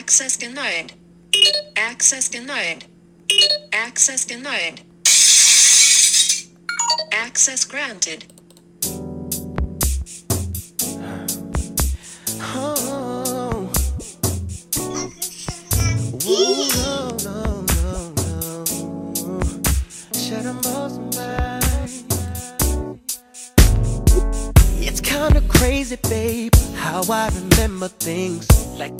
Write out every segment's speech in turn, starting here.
Access denied. Access denied. Access denied. Access granted. Oh. No, no, no, It's kinda crazy, babe, how I remember things like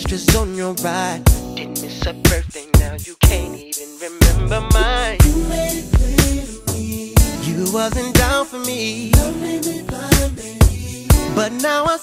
extras on your ride. Didn't miss a birthday, now you can't even remember mine. You made it clear to me. You wasn't down for me. Love made me blind, baby. But now I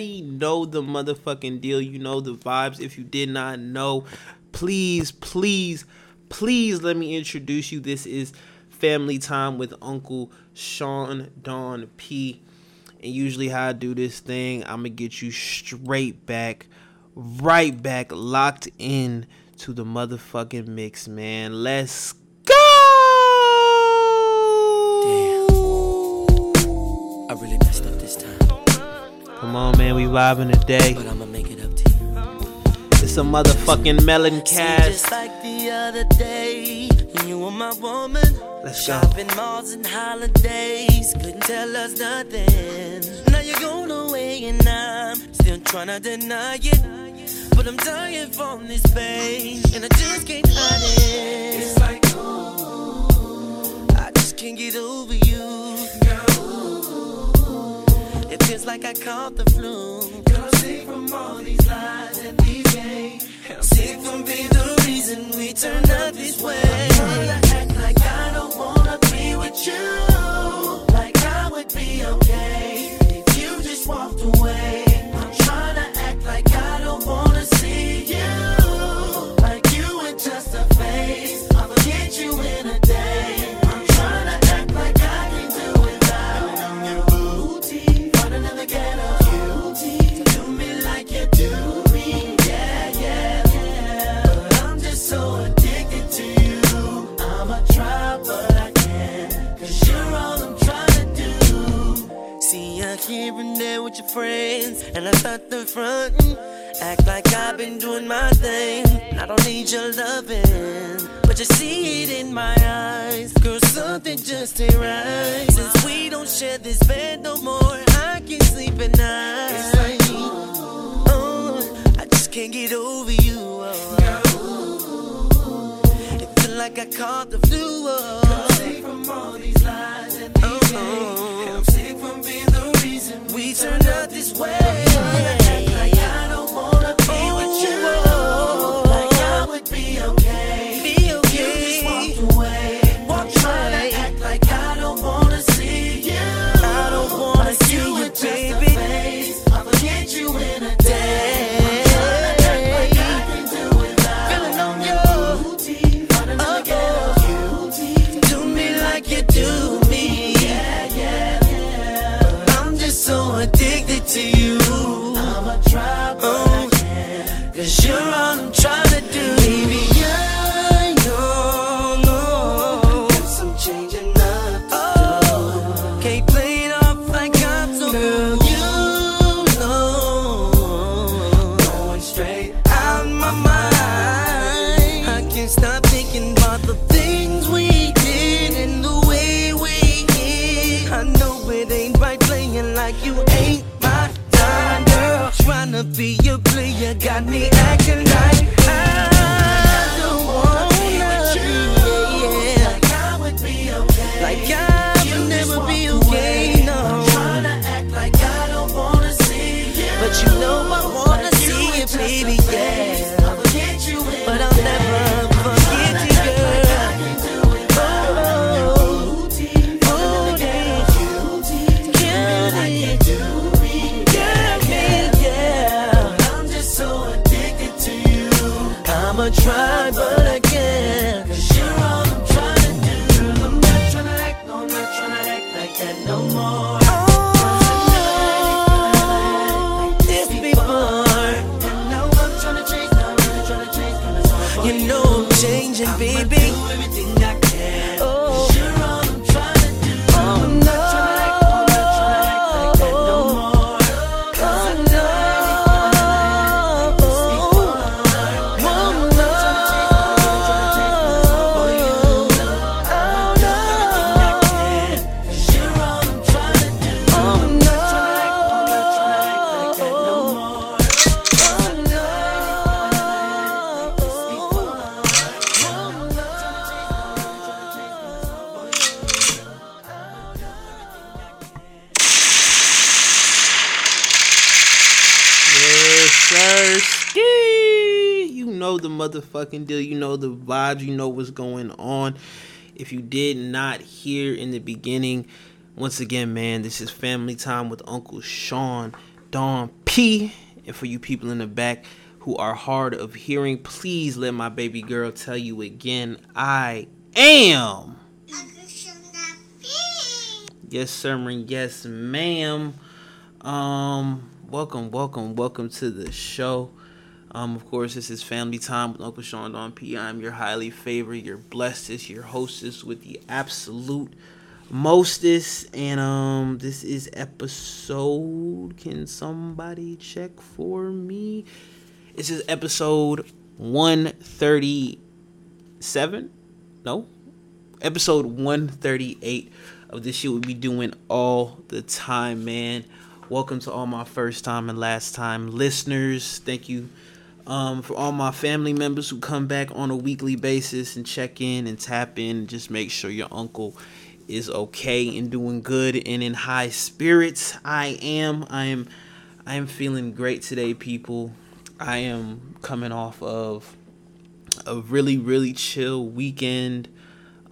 already know the motherfucking deal. You know the vibes. If you did not know, please, please, please let me introduce you. This is Family Time with Uncle Sean Don P. And usually, how I do this thing, I'm gonna get you straight back, right back, locked in to the motherfucking mix, man. Let's go! Damn. I really messed up this time. Come on, man, we vibing today. But I'ma make it up to you. It's a motherfucking melon cast. See, just like the other day, you were my woman. Let's go. Shopping malls and holidays couldn't tell us nothing. Now you're going away and I'm still trying to deny it. But I'm dying from this pain and I just can't hide it. It's like, ooh, I just can't get over you it's like I caught the flu. Girl, I'm sick from all these lies and these games. I'm sick from being the reason we turned out this way. I'm to act like I don't wanna be with you. Like I would be okay if you just walked away. Here and there with your friends, and I start the frontin'. Act like I've been doing my thing. I don't need your loving, but you see it in my eyes. Girl, something just ain't right. Since we don't share this bed no more, I can't sleep at night. Oh, I just can't get over you. Oh. It feel like I caught the flu. Oh. From all these lies and these oh. oh. I'm we turned out this way. Act like I don't wanna your player got me acting motherfucking deal. You know the vibes. You know what's going on. If you did not hear in the beginning, once again, man, this is family time with Uncle Sean, Don P. And for you people in the back who are hard of hearing, please let my baby girl tell you again, I am. Yes, sir, and yes, ma'am. Um, welcome, welcome, welcome to the show. Um, of course, this is Family Time with Uncle Sean Don P. I'm your highly favored, your blessedest, your hostess with the absolute mostest, and um, this is episode. Can somebody check for me? This is episode one thirty-seven. No, episode 138 of this shit we be doing all the time, man. Welcome to all my first time and last time listeners. Thank you um, for all my family members who come back on a weekly basis and check in and tap in and just make sure your uncle is okay and doing good and in high spirits. I am. I am. I am feeling great today, people. I am coming off of a really, really chill weekend.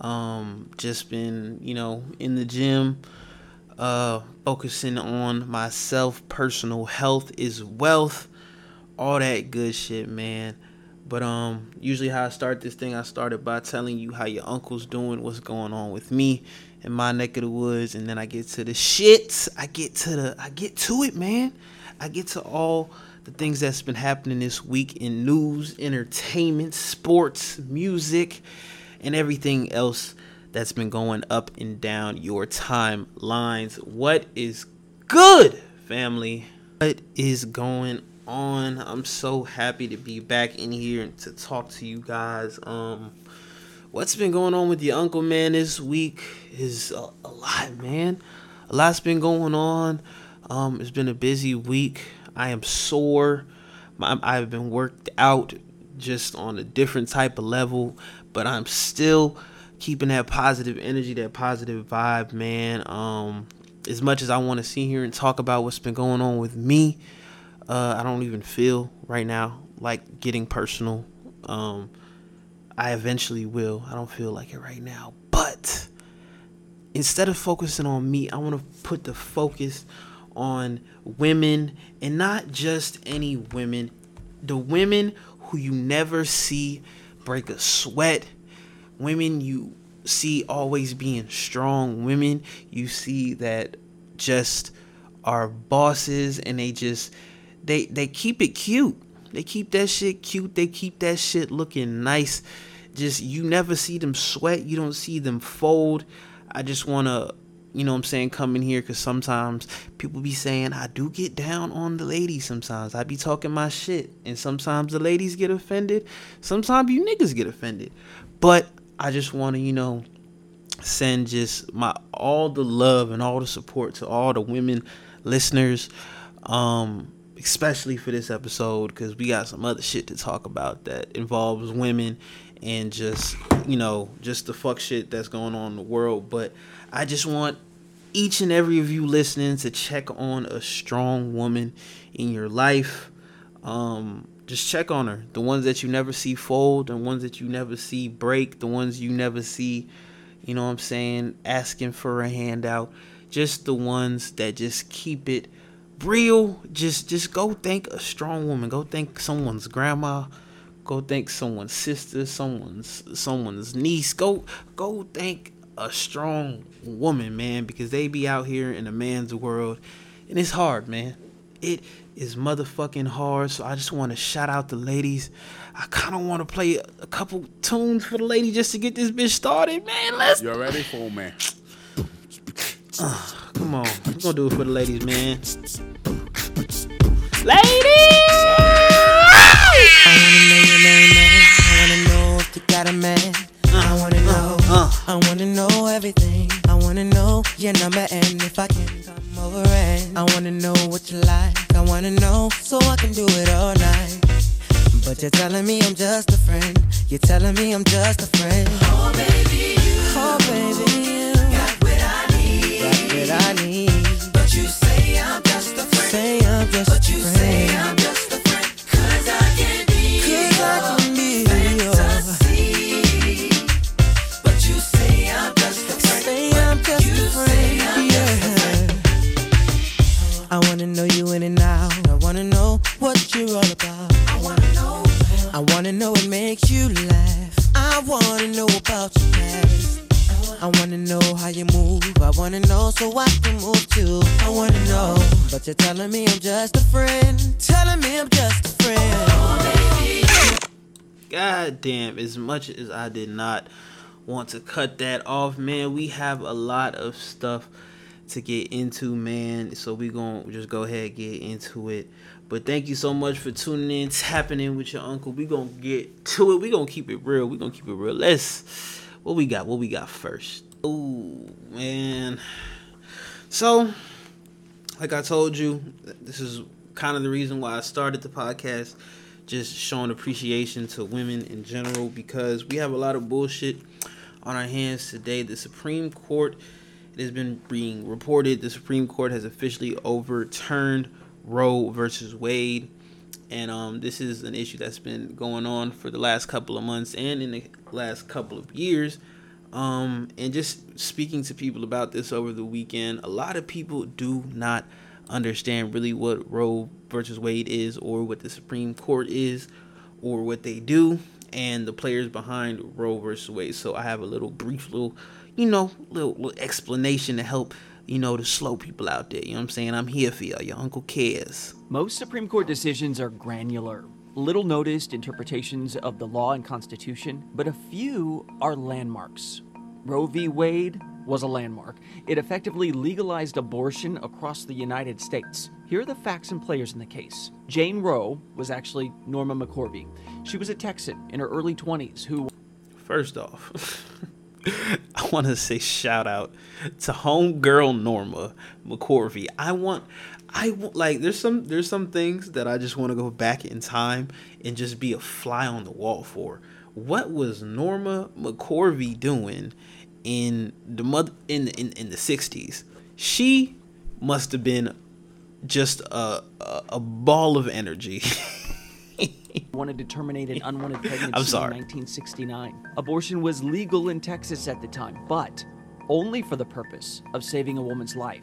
Um, just been, you know, in the gym, uh, focusing on myself. Personal health is wealth. All that good shit, man. But um, usually how I start this thing, I started by telling you how your uncle's doing, what's going on with me in my neck of the woods, and then I get to the shits. I get to the, I get to it, man. I get to all the things that's been happening this week in news, entertainment, sports, music, and everything else that's been going up and down your timelines. What is good, family? What is going on? I'm so happy to be back in here and to talk to you guys. Um, what's been going on with your uncle, man? This week is a, a lot, man. A lot's been going on. Um, it's been a busy week. I am sore. My, I've been worked out just on a different type of level, but I'm still keeping that positive energy, that positive vibe, man. Um, as much as I want to sit here and talk about what's been going on with me, uh, I don't even feel right now like getting personal. Um, I eventually will. I don't feel like it right now, but instead of focusing on me, I want to put the focus on women and not just any women, the women who you never see break a sweat, women you see always being strong, women you see that just are bosses and they just they they keep it cute. They keep that shit cute. They keep that shit looking nice. Just you never see them sweat. You don't see them fold. I just want to you know I'm saying, coming here because sometimes people be saying I do get down on the ladies sometimes. I be talking my shit. And sometimes the ladies get offended. Sometimes you niggas get offended. But I just want to, you know, send just my all the love and all the support to all the women listeners. Um, especially for this episode because we got some other shit to talk about that involves women and just you know just the fuck shit that's going on in the world but I just want each and every of you listening to check on a strong woman in your life. Um, just check on her. The ones that you never see fold, the ones that you never see break, the ones you never see, you know what I'm saying, asking for a handout. Just the ones that just keep it real. Just just go thank a strong woman. Go thank someone's grandma. Go thank someone's sister, someone's someone's niece. Go go thank a strong woman, man, because they be out here in a man's world and it's hard, man. It is motherfucking hard. So I just want to shout out the ladies. I kind of want to play a, couple tunes for the lady just to get this bitch started, man. Let's. You ready for man? Uh, come on, we're gonna do it for the ladies, man. Ladies! I wanna know your name, I wanna know if you got a man. I wanna know, uh, I wanna know everything. I wanna know your number and if I can come over and I wanna know what you like. I wanna know so I can do it all night. But you're telling me I'm just a friend. You're telling me I'm just a friend. Oh baby, you, oh baby, Got I need. But you say I'm just a friend. Say I'm just but a friend. You say I'm just a friend. Cause I can be. Cause I can be. Fantasy. But you say I'm just a friend. Say I'm just you a friend. I'm yeah. I wanna know you in and out. I wanna know what you're all about. I wanna know. I wanna know what makes you laugh. I wanna know about your past. I wanna know how you move. I wanna know so I can move too. I wanna know, but you're telling me I'm just a friend. Telling me I'm just a friend. God damn, as much as I did not want to cut that off, man, we have a lot of stuff to get into, man. So we gonna just go ahead and get into it. But thank you so much for tuning in, tapping in with your uncle. We gonna get to it. We gonna keep it real. We gonna keep it real. Let's what we got. What we got first? Oh man. So, like I told you, this is kind of the reason why I started the podcast. Just showing appreciation to women in general because we have a lot of bullshit on our hands today. The Supreme Court, it has been being reported, the Supreme Court has officially overturned Roe versus Wade. And um, this is an issue that's been going on for the last couple of months and in the last couple of years. Um, and just speaking to people about this over the weekend, a lot of people do not understand really what Roe versus Wade is or what the Supreme Court is or what they do and the players behind Roe versus Wade. So I have a little brief little, you know, little, little explanation to help, you know, the slow people out there. You know what I'm saying? I'm here for y'all. Your uncle cares. Most Supreme Court decisions are granular, little noticed interpretations of the law and Constitution, but a few are landmarks. Roe v. Wade was a landmark. It effectively legalized abortion across the United States. Here are the facts and players in the case. Jane Roe was actually Norma McCorvey. She was a Texan in her early 20s who. First off, I want to say shout out to homegirl Norma McCorvey. I want. I want like there's some there's some things that I just want to go back in time and just be a fly on the wall for. What was Norma McCorvey doing in the mother in, in in the 60s? She must have been just a a, a ball of energy. wanted to terminate an unwanted pregnancy I'm sorry. in 1969. Abortion was legal in Texas at the time, but only for the purpose of saving a woman's life.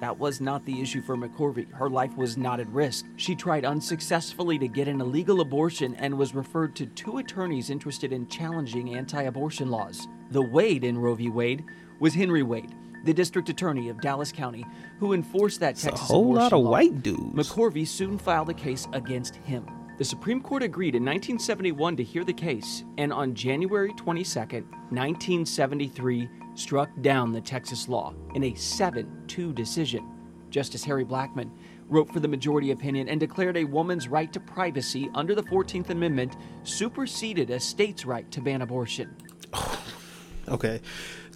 That was not the issue for McCorvey. Her life was not at risk. She tried unsuccessfully to get an illegal abortion and was referred to two attorneys interested in challenging anti abortion laws. The Wade in Roe v. Wade was Henry Wade, the district attorney of Dallas County, who enforced that a Texas whole lot of law. white dudes. McCorvey soon filed a case against him. The Supreme Court agreed in 1971 to hear the case, and on January 22, 1973, struck down the Texas law in a 7 2 decision. Justice Harry Blackmun wrote for the majority opinion and declared a woman's right to privacy under the 14th Amendment superseded a state's right to ban abortion. Okay.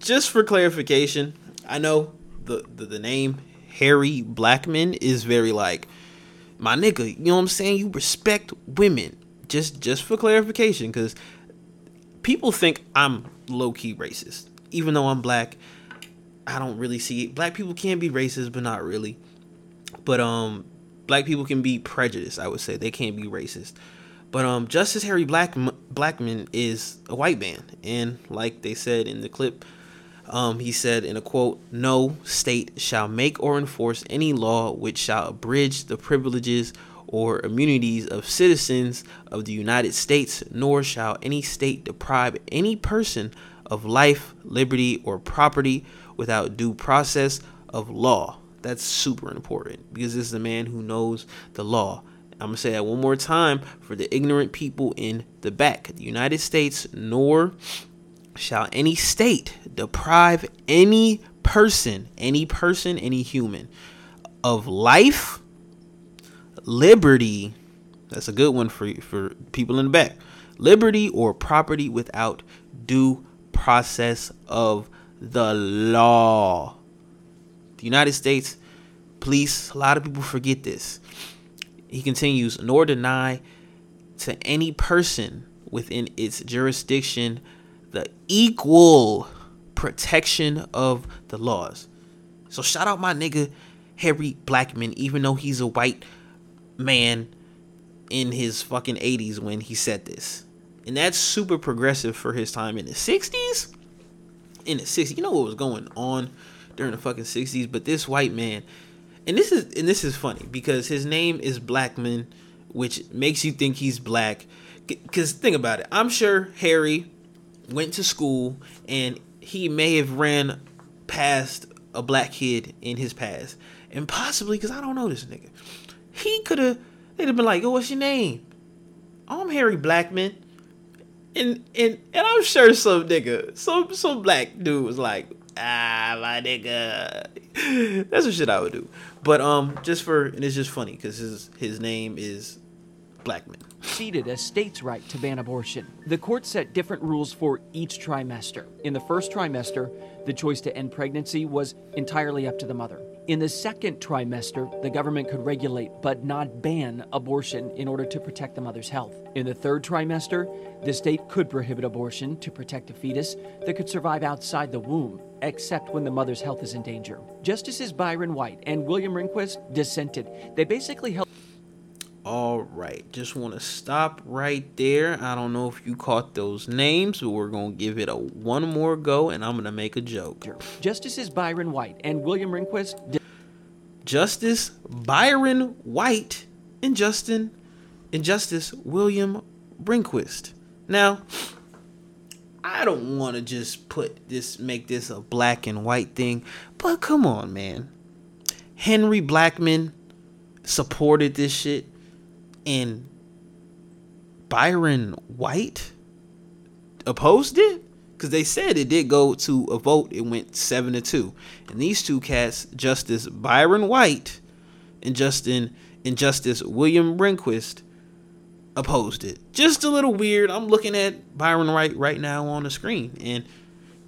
Just for clarification, I know the, the the name Harry Blackman is very like my nigga, you know what I'm saying? You respect women. Just just for clarification cuz people think I'm low key racist. Even though I'm black, I don't really see it. Black people can be racist, but not really. But um black people can be prejudiced, I would say. They can't be racist. But um, Justice Harry Black Blackman is a white man, and like they said in the clip, um, he said in a quote, "No state shall make or enforce any law which shall abridge the privileges or immunities of citizens of the United States, nor shall any state deprive any person of life, liberty, or property without due process of law." That's super important because this is a man who knows the law. I'm gonna say that one more time for the ignorant people in the back. The United States, nor shall any state deprive any person, any person, any human, of life, liberty. That's a good one for for people in the back. Liberty or property without due process of the law. The United States police, a lot of people forget this. He continues, nor deny to any person within its jurisdiction the equal protection of the laws. So shout out my nigga Harry Blackman, even though he's a white man in his fucking 80s when he said this. And that's super progressive for his time in the 60s. In the 60s, you know what was going on during the fucking 60s, but this white man and this is and this is funny because his name is Blackman, which makes you think he's black. Because think about it, I'm sure Harry went to school and he may have ran past a black kid in his past, and possibly because I don't know this nigga, he could have. They'd have been like, "Yo, what's your name?" I'm Harry Blackman, and and and I'm sure some nigga, some some black dude was like, ah, my nigga. That's some shit I would do. But um, just for and it's just funny because his his name is Blackman. Ceded a state's right to ban abortion. The court set different rules for each trimester. In the first trimester, the choice to end pregnancy was entirely up to the mother. In the second trimester, the government could regulate but not ban abortion in order to protect the mother's health. In the third trimester, the state could prohibit abortion to protect a fetus that could survive outside the womb, except when the mother's health is in danger. Justices Byron White and William Rehnquist dissented. They basically held All right, just want to stop right there. I don't know if you caught those names, but we're going to give it a one more go and I'm going to make a joke. Justices Byron White and William Rehnquist Justice Byron White and Justin and Justice William Rehnquist. Now, I don't want to just put this make this a black and white thing, but come on, man. Henry Blackman supported this shit and Byron White opposed it because they said it did go to a vote. It went seven to two, and these two cats, Justice Byron White and Justin and Justice William Rehnquist, opposed it. Just a little weird. I'm looking at Byron White right now on the screen, and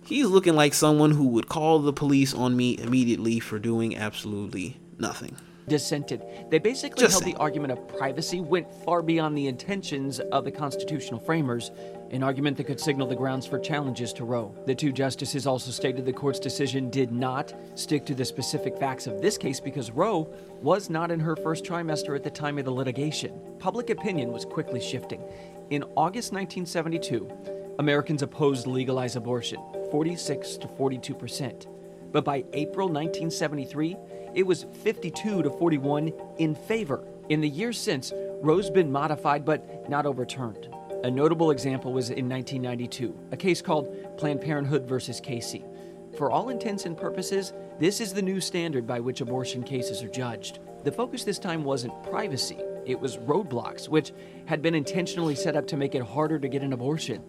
he's looking like someone who would call the police on me immediately for doing absolutely nothing. Dissented. They basically Just held the argument of privacy went far beyond the intentions of the constitutional framers, an argument that could signal the grounds for challenges to Roe. The two justices also stated the court's decision did not stick to the specific facts of this case because Roe was not in her first trimester at the time of the litigation. Public opinion was quickly shifting. In August 1972, Americans opposed legalized abortion, 46 to 42 percent. But by April 1973, it was 52 to 41 in favor. In the years since, Roe's been modified but not overturned. A notable example was in 1992, a case called Planned Parenthood versus Casey. For all intents and purposes, this is the new standard by which abortion cases are judged. The focus this time wasn't privacy, it was roadblocks, which had been intentionally set up to make it harder to get an abortion.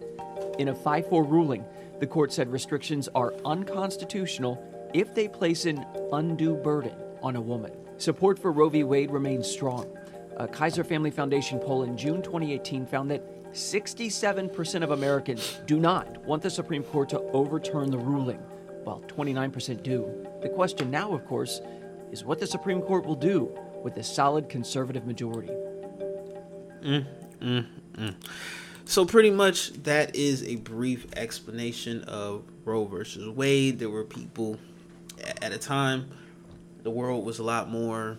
In a 5 4 ruling, the court said restrictions are unconstitutional if they place an undue burden on a woman. Support for Roe v. Wade remains strong. A Kaiser Family Foundation poll in June 2018 found that 67% of Americans do not want the Supreme Court to overturn the ruling, while 29% do. The question now, of course, is what the Supreme Court will do with a solid conservative majority. Mm, mm, mm. So pretty much that is a brief explanation of Roe versus Wade. There were people at a time the world was a lot more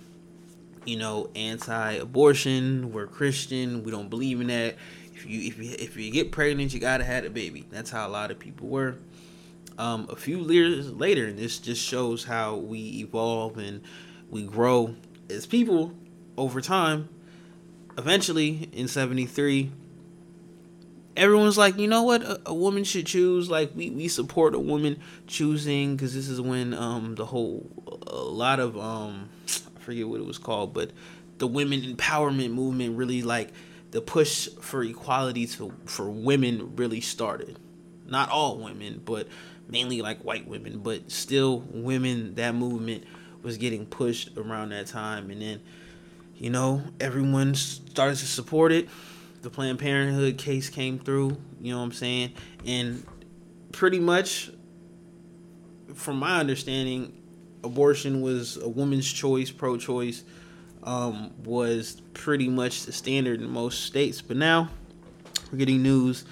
you know anti-abortion. We're Christian. We don't believe in that. If you if you if you get pregnant, you gotta have a baby. That's how a lot of people were. Um, a few years later, and this just shows how we evolve and we grow as people over time. Eventually, in '73, everyone's like, you know what, a, a woman should choose. Like we, we support a woman choosing because this is when um the whole a lot of um I forget what it was called, but the women empowerment movement really like the push for equality to for women really started. Not all women, but mainly like white women, but still women. That movement was getting pushed around that time, and then you know, everyone started to support it. The Planned Parenthood case came through, you know what I'm saying? And pretty much, from my understanding, abortion was a woman's choice, pro choice, um, was pretty much the standard in most states. But now, we're getting news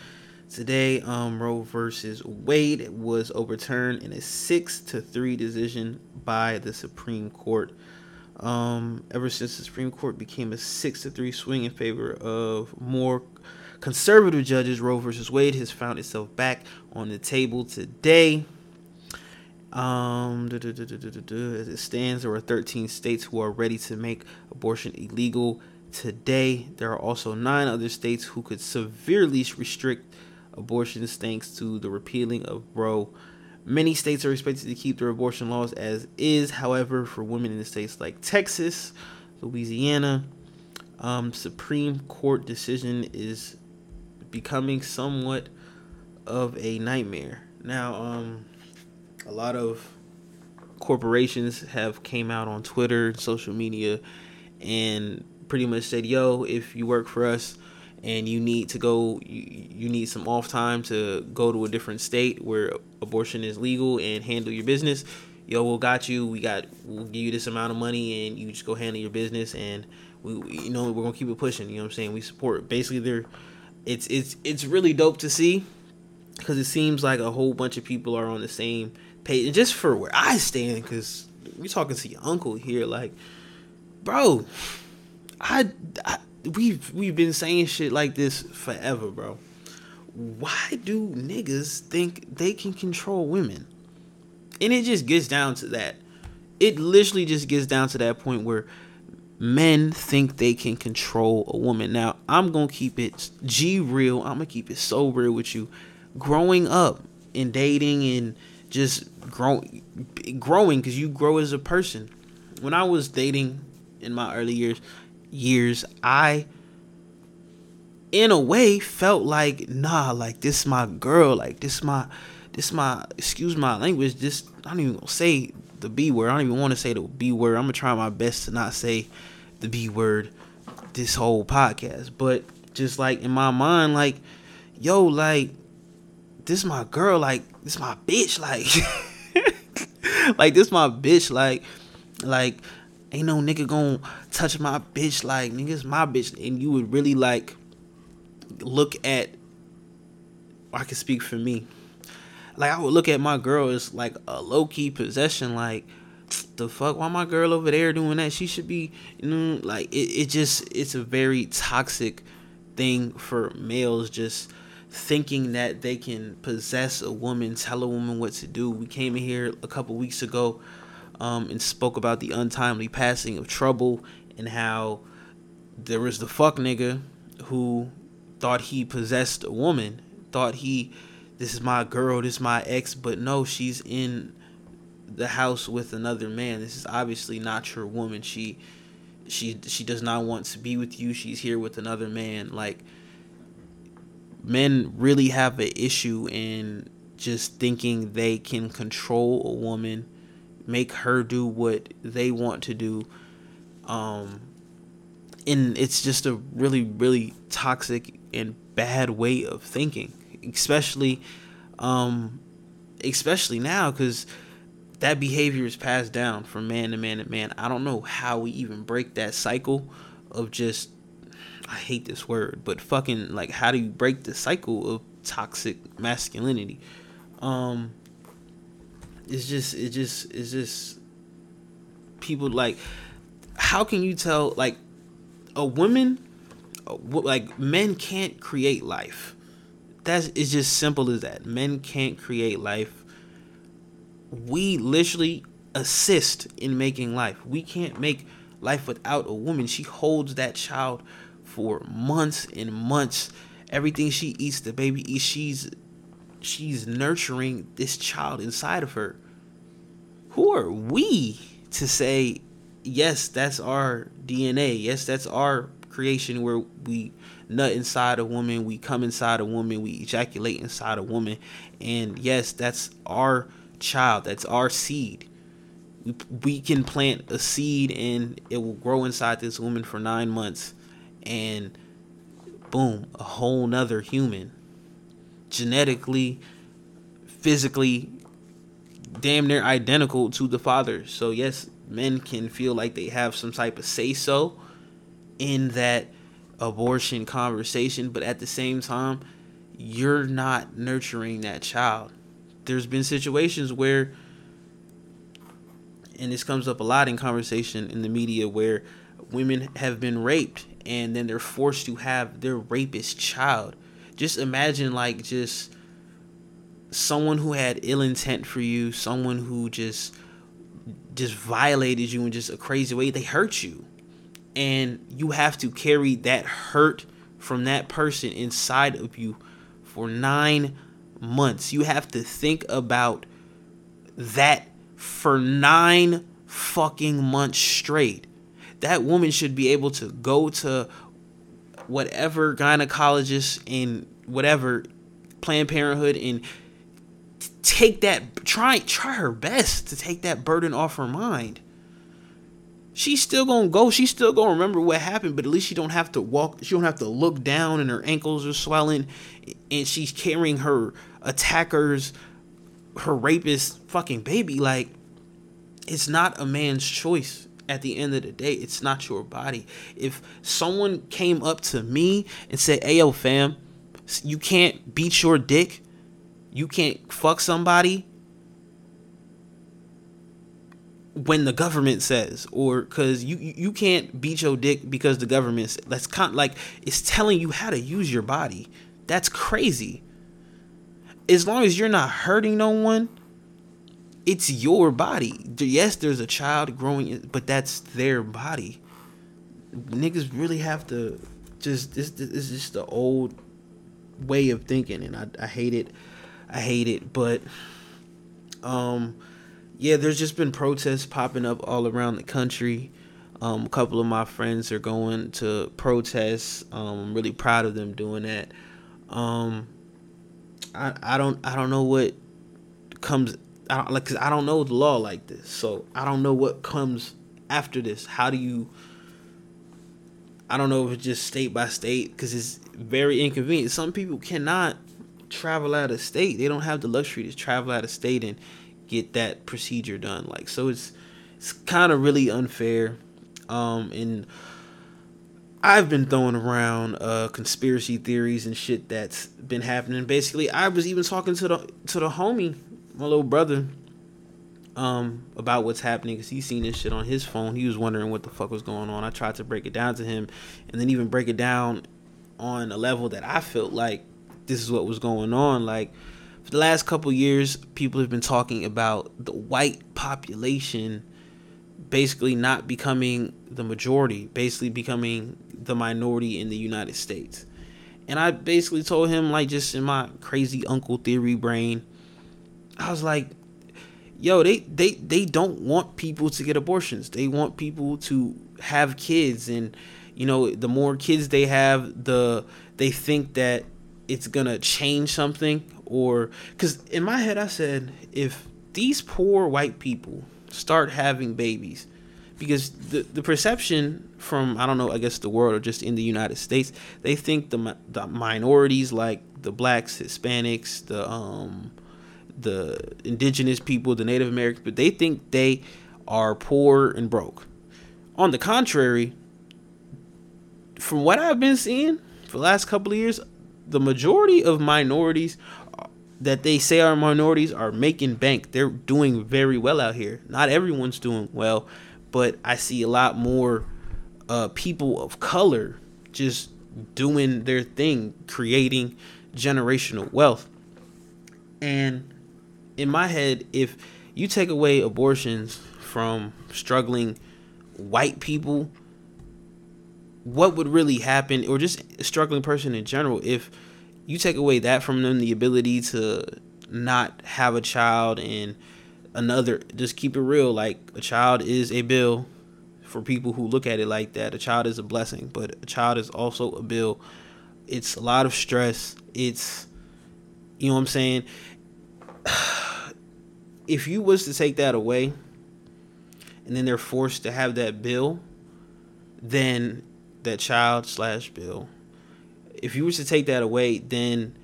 today. Um, Roe versus Wade was overturned in a six to three decision by the Supreme Court. Um, ever since the Supreme Court became a six to three swing in favor of more conservative judges, Roe versus Wade has found itself back on the table today. Um, as it stands, there are 13 states who are ready to make abortion illegal today. There are also nine other states who could severely restrict abortions thanks to the repealing of Roe. Many states are expected to keep their abortion laws as is. However, for women in the states like Texas, Louisiana, um, Supreme Court decision is becoming somewhat of a nightmare. Now, um, a lot of corporations have came out on Twitter, social media, and pretty much said, "Yo, if you work for us and you need to go, you, you need some off time to go to a different state where abortion is legal and handle your business, yo, we'll got you. We got we'll give you this amount of money, and you just go handle your business, and we, you know we're gonna keep it pushing. You know what I'm saying? We support. Basically, they're it's it's it's really dope to see because it seems like a whole bunch of people are on the same page. And just for where I stand, because we're talking to your uncle here, like, bro, I, I we've we've been saying shit like this forever, bro. Why do niggas think they can control women? And it just gets down to that. It literally just gets down to that point where men think they can control a woman. Now, I'm going to keep it G real. I'm going to keep it so real with you. Growing up and dating and just growing growing cuz you grow as a person. When I was dating in my early years, years, I in a way felt like nah, like this my girl, like this my this my excuse my language, this I don't even gonna say the B word. I don't even want to say the B word. I'm gonna try my best to not say the B word this whole podcast. But just like in my mind, like, yo, like, this my girl, like, this my bitch, like like this my bitch, like like ain't no nigga gonna touch my bitch like nigga's my bitch and you would really like look at I can speak for me. Like I would look at my girl as like a low key possession, like the fuck why my girl over there doing that? She should be you know like it, it just it's a very toxic thing for males just thinking that they can possess a woman, tell a woman what to do. We came in here a couple weeks ago um, and spoke about the untimely passing of Trouble and how there was the fuck nigga who thought he possessed a woman, thought he, this is my girl, this is my ex, but no, she's in the house with another man. This is obviously not your woman. She, she, she does not want to be with you. She's here with another man. Like, men really have an issue in just thinking they can control a woman make her do what they want to do. Um and it's just a really really toxic and bad way of thinking especially um especially now cuz that behavior is passed down from man to man to man. I don't know how we even break that cycle of just i hate this word but fucking like how do you break the cycle of toxic masculinity? Um it's just it just it's just people like how can you tell like a woman uh, like men can't create life. That's it's just simple as that. Men can't create life. We literally assist in making life. We can't make life without a woman. She holds that child for months and months. Everything she eats the baby eats she's she's nurturing this child inside of her. Who are we to say, yes, that's our DNA. Yes, that's our creation where we nut inside a woman, we come inside a woman, we ejaculate inside a woman. And yes, that's our child, that's our seed. We, we can plant a seed and it will grow inside this woman for nine months. And boom, a whole nother human genetically, physically, damn near identical to the father. So yes, men can feel like they have some type of say so in that abortion conversation, but at the same time, you're not nurturing that child. There's been situations where and this comes up a lot in conversation in the media where women have been raped and then they're forced to have their rapist child just imagine like just someone who had ill intent for you, someone who just just violated you in just a crazy way. They hurt you. And you have to carry that hurt from that person inside of you for 9 months. You have to think about that for 9 fucking months straight. That woman should be able to go to whatever gynecologist and whatever Planned Parenthood and take that try try her best to take that burden off her mind. She's still gonna go. She's still gonna remember what happened, but at least she don't have to walk. She don't have to look down, and her ankles are swelling, and she's carrying her attackers, her rapist, fucking baby. Like it's not a man's choice at the end of the day it's not your body. If someone came up to me and said hey yo fam you can't beat your dick you can't fuck somebody when the government says or because you you can't beat your dick because the government that's kind like it's telling you how to use your body. That's crazy. As long as you're not hurting no one it's your body yes there's a child growing but that's their body niggas really have to just this, this is just the old way of thinking and I, I hate it i hate it but um yeah, there's just been protests popping up all around the country. Um, a couple of my friends are going to protests. Um, I'm really proud of them doing that. Um, I I don't I don't know what comes. I don't like cause I don't know the law like this, so I don't know what comes after this. How do you? I don't know if it's just state by state because it's very inconvenient. Some people cannot travel out of state. They don't have the luxury to travel out of state and get that procedure done. Like so it's it's kind of really unfair. Um and I've been throwing around uh conspiracy theories and shit that's been happening. Basically, I was even talking to the to the homie, my little brother, um, about what's happening because he's seen this shit on his phone. He was wondering what the fuck was going on. I tried to break it down to him, and then even break it down on a level that I felt like this is what was going on. Like for the last couple years, people have been talking about the white population basically not becoming the majority, basically becoming the minority in the United States. And I basically told him, like, just in my crazy uncle theory brain, I was like, yo, they, they, they don't want people to get abortions. They want people to have kids. And, you know, the more kids they have, the they think that it's gonna change something or because in my head I said if these poor white people start having babies because the the perception from I don't know I guess the world or just in the United States they think the the minorities like the blacks Hispanics the um the indigenous people the Native Americans but they think they are poor and broke on the contrary from what I've been seeing for the last couple of years the majority of minorities that they say are minorities are making bank. They're doing very well out here. Not everyone's doing well, but I see a lot more uh, people of color just doing their thing, creating generational wealth. And in my head, if you take away abortions from struggling white people, what would really happen, or just a struggling person in general, if you take away that from them, the ability to not have a child and another, just keep it real. Like a child is a bill for people who look at it like that. A child is a blessing, but a child is also a bill. It's a lot of stress. It's, you know what I'm saying? If you was to take that away, and then they're forced to have that bill, then that child slash bill if you were to take that away, then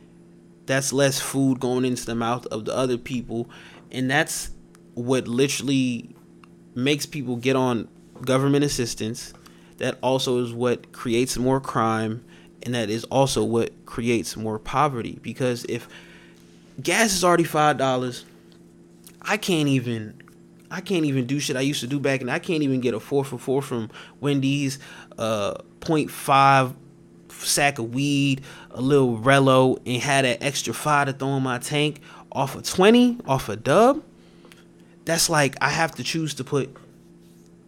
that's less food going into the mouth of the other people, and that's what literally makes people get on government assistance. That also is what creates more crime, and that is also what creates more poverty. Because if gas is already five dollars, I can't even I can't even do shit I used to do back and I can't even get a four for four from Wendy's, uh 0.5 sack of weed, a little Relo, and had that extra five to throw in my tank off of 20, off a of dub, that's like I have to choose to put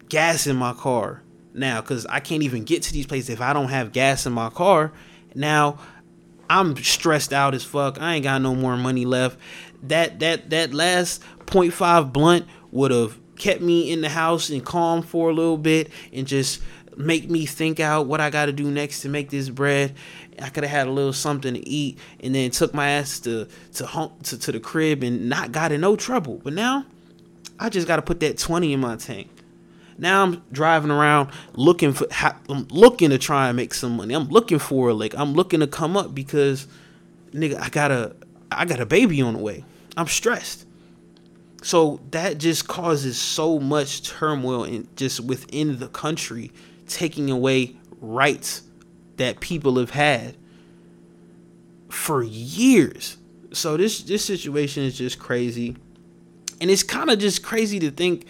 gas in my car now because I can't even get to these places if I don't have gas in my car. Now I'm stressed out as fuck. I ain't got no more money left. That that that last 0.5 blunt would have kept me in the house and calm for a little bit and just make me think out what I got to do next to make this bread. I could have had a little something to eat, and then took my ass to to home to, to the crib and not got in no trouble. But now, I just got to put that twenty in my tank. Now I'm driving around looking for, I'm looking to try and make some money. I'm looking for a lick. I'm looking to come up because, nigga, I got a, I got a baby on the way. I'm stressed. So that just causes so much turmoil in just within the country, taking away rights that people have had for years. So this this situation is just crazy. And it's kind of just crazy to think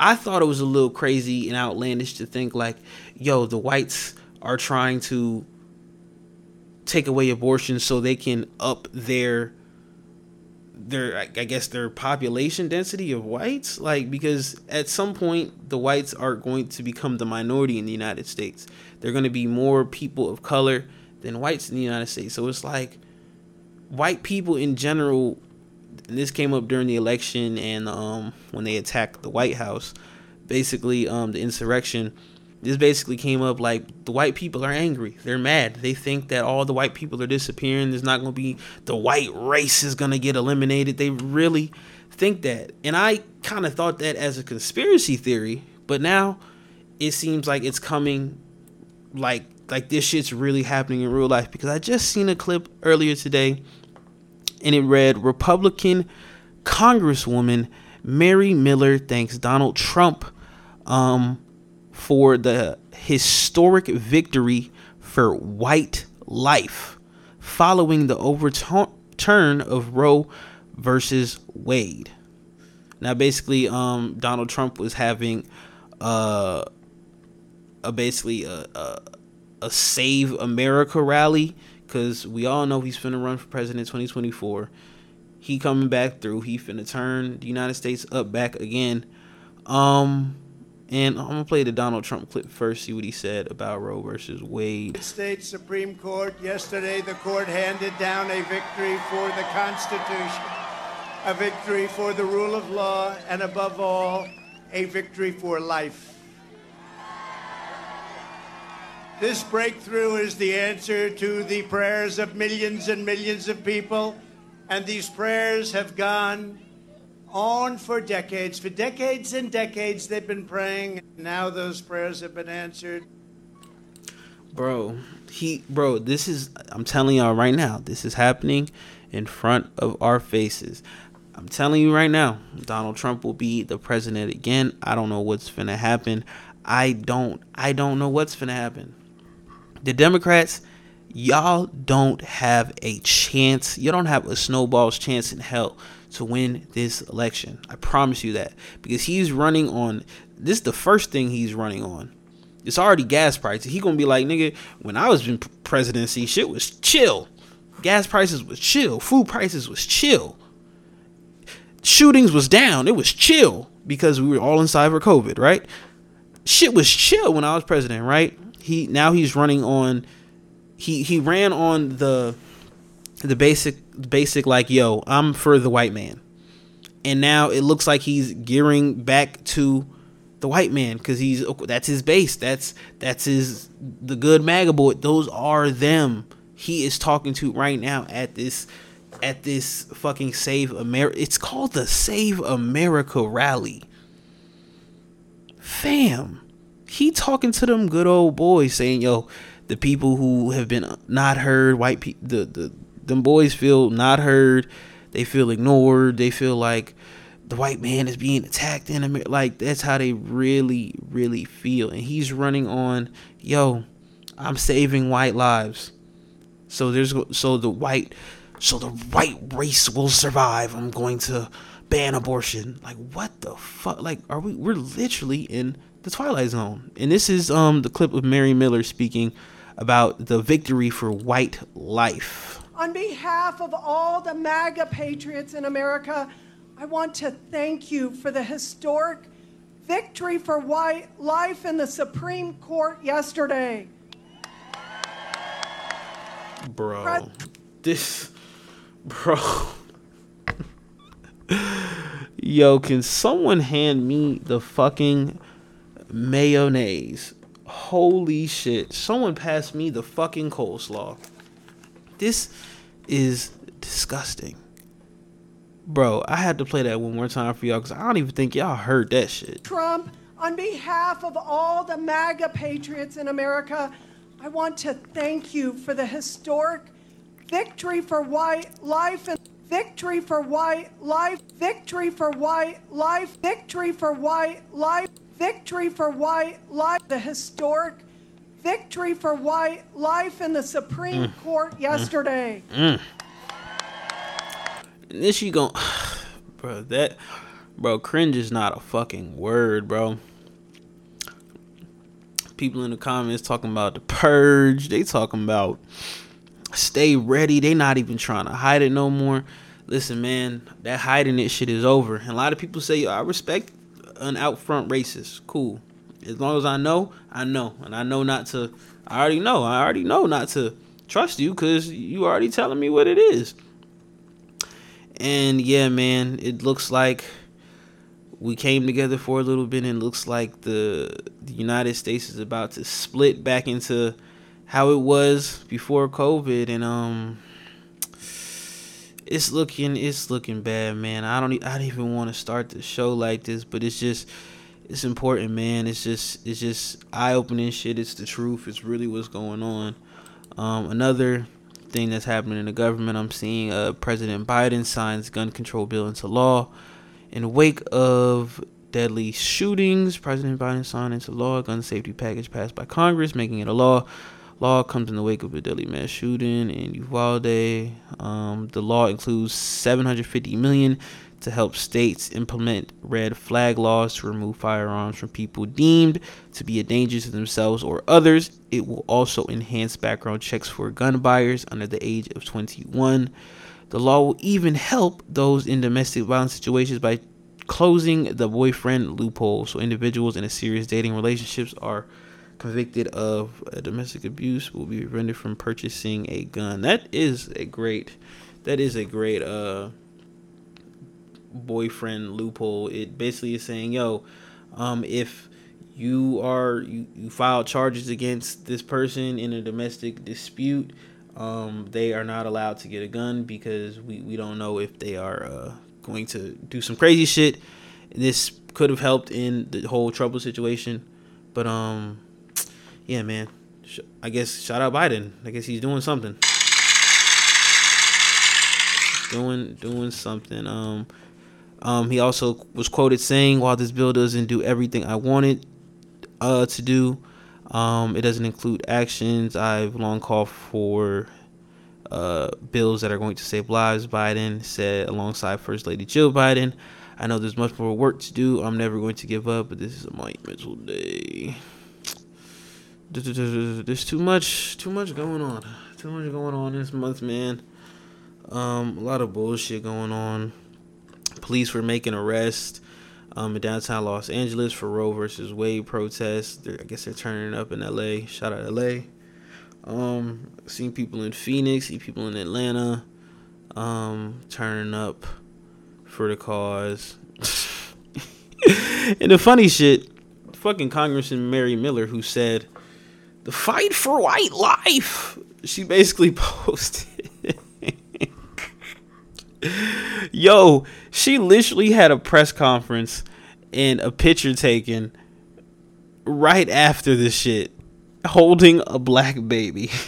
I thought it was a little crazy and outlandish to think like, yo, the whites are trying to take away abortion so they can up their their I guess their population density of whites like because at some point the whites are going to become the minority in the United States. There're going to be more people of color than whites in the United States. So it's like white people in general and this came up during the election and um when they attacked the White House, basically um the insurrection this basically came up like the white people are angry. They're mad. They think that all the white people are disappearing. There's not going to be the white race is going to get eliminated. They really think that. And I kind of thought that as a conspiracy theory, but now it seems like it's coming like like this shit's really happening in real life because I just seen a clip earlier today and it read Republican Congresswoman Mary Miller thanks Donald Trump um for the historic victory for white life following the overturn of Roe versus Wade. Now, basically, um, Donald Trump was having uh, a basically a, a, a Save America rally because we all know he's finna run for president 2024. He coming back through. He finna turn the United States up back again. Um, and I'm gonna play the Donald Trump clip first, see what he said about Roe versus Wade. State Supreme Court yesterday, the court handed down a victory for the Constitution, a victory for the rule of law, and above all, a victory for life. This breakthrough is the answer to the prayers of millions and millions of people, and these prayers have gone on for decades. For decades and decades, they've been praying. Now those prayers have been answered. Bro, he, bro, this is, I'm telling y'all right now, this is happening in front of our faces. I'm telling you right now, Donald Trump will be the president again. I don't know what's gonna happen. I don't, I don't know what's gonna happen. The Democrats, y'all don't have a chance. You don't have a snowball's chance in hell to win this election. I promise you that because he's running on this is the first thing he's running on. It's already gas prices. He gonna be like, nigga, when I was in presidency, shit was chill. Gas prices was chill. Food prices was chill. Shootings was down. It was chill because we were all inside for COVID, right? Shit was chill when I was president, right? He now he's running on. He he ran on the the basic basic like yo i'm for the white man. And now it looks like he's gearing back to the white man because he's that's his base. That's that's his the good maga boy. Those are them. He is talking to right now at this at this fucking save america it's called the save america rally. Fam he talking to them good old boys saying yo the people who have been not heard white people the the them boys feel not heard. They feel ignored. They feel like the white man is being attacked in America. Like that's how they really, really feel. And he's running on, yo, I'm saving white lives. So there's so the white, so the white race will survive. I'm going to ban abortion. Like what the fuck? Like are we? We're literally in the twilight zone. And this is um the clip of Mary Miller speaking about the victory for white life. On behalf of all the MAGA patriots in America, I want to thank you for the historic victory for white life in the Supreme Court yesterday. Bro, this, bro. Yo, can someone hand me the fucking mayonnaise? Holy shit. Someone pass me the fucking coleslaw. This is disgusting. Bro, I had to play that one more time for y'all because I don't even think y'all heard that shit. Trump, on behalf of all the MAGA patriots in America, I want to thank you for the historic victory for white life and Victory for white life. Victory for white life. Victory for white life. Victory for white life. The historic victory for white life in the Supreme mm. Court mm. yesterday. Mm. And then she gon' bro, that bro, cringe is not a fucking word, bro. People in the comments talking about the purge. They talking about stay ready. They not even trying to hide it no more. Listen, man, that hiding it shit is over. And a lot of people say, I respect an out front racist. Cool. As long as I know, I know. And I know not to I already know. I already know not to trust you because you already telling me what it is. And yeah, man, it looks like we came together for a little bit and looks like the, the United States is about to split back into how it was before COVID and um it's looking it's looking bad, man. I don't I don't even want to start the show like this, but it's just it's important, man. It's just it's just eye-opening shit. It's the truth. It's really what's going on. Um another thing that's happening in the government, I'm seeing uh President Biden signs gun control bill into law in the wake of deadly shootings. President Biden signed into law a gun safety package passed by Congress, making it a law. Law comes in the wake of a deadly mass shooting in Uvalde. Um, the law includes 750 million to help states implement red flag laws to remove firearms from people deemed to be a danger to themselves or others. It will also enhance background checks for gun buyers under the age of 21. The law will even help those in domestic violence situations by closing the boyfriend loophole so individuals in a serious dating relationships are convicted of uh, domestic abuse will be prevented from purchasing a gun. That is a great that is a great uh boyfriend loophole. It basically is saying, yo, um if you are you, you file charges against this person in a domestic dispute, um they are not allowed to get a gun because we, we don't know if they are uh going to do some crazy shit. This could have helped in the whole trouble situation, but um yeah, man. I guess shout out Biden. I guess he's doing something. Doing doing something. Um um he also was quoted saying while this bill doesn't do everything I wanted uh to do, um it doesn't include actions I've long called for uh bills that are going to save lives, Biden said alongside First Lady Jill Biden. I know there's much more work to do. I'm never going to give up, but this is a monumental day there's too much too much going on too much going on this month man um a lot of bullshit going on police were making arrests um in downtown los angeles for roe versus wade protests they're, i guess they're turning up in la shout out la um seen people in phoenix see people in atlanta um turning up for the cause and the funny shit fucking congressman mary miller who said the fight for white life. She basically posted. Yo, she literally had a press conference and a picture taken right after this shit holding a black baby.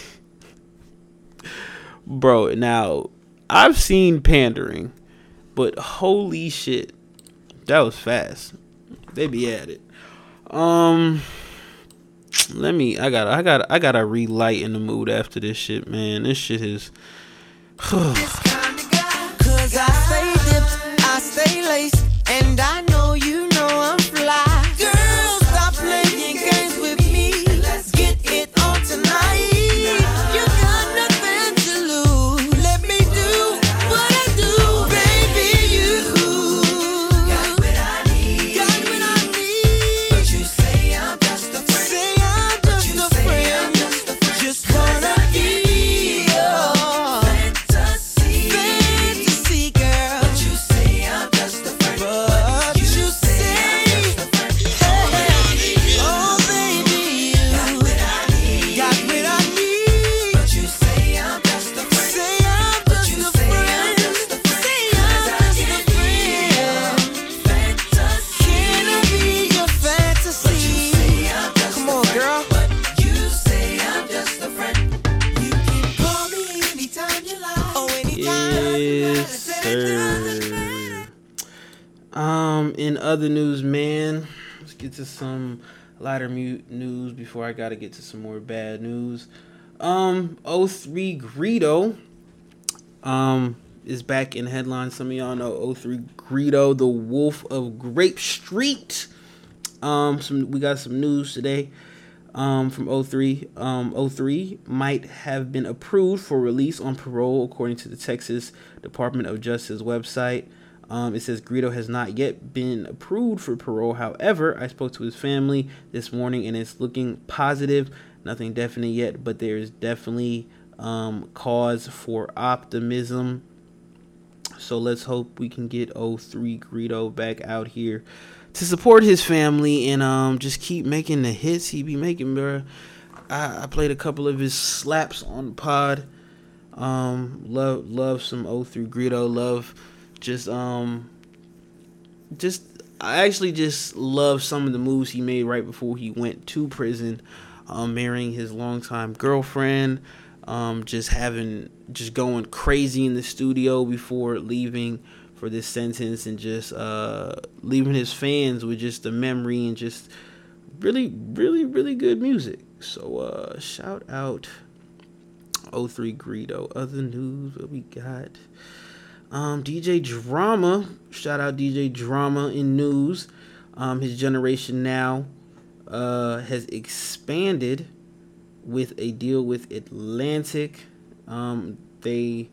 Bro, now I've seen pandering, but holy shit. That was fast. They be at it. Um let me I gotta I gotta I gotta relight in the mood after this shit, man. This shit is Cause I stay dipped, I stay laced, and I know know other news, man? Let's get to some lighter news before I gotta get to some more bad news. Um, 03 Greedo, um, is back in headlines. Some of y'all know 03 Greedo, the Wolf of Grape Street. Um, some we got some news today. Um, from 03. Um, 03 might have been approved for release on parole, according to the Texas Department of Justice website. Um, it says Greedo has not yet been approved for parole. However, I spoke to his family this morning and it's looking positive. Nothing definite yet, but there is definitely um, cause for optimism. So let's hope we can get 03 Greedo back out here to support his family and um just keep making the hits he be making, bro. I, I played a couple of his slaps on pod. Um, love love some 03 Greedo. Love just um just I actually just love some of the moves he made right before he went to prison, um, marrying his longtime girlfriend, um, just having just going crazy in the studio before leaving for this sentence and just uh, leaving his fans with just the memory and just really, really, really good music. So uh, shout out 03 Greedo. Other news what we got. Um, DJ Drama, shout out DJ Drama in news. Um, his generation now uh, has expanded with a deal with Atlantic. Um, they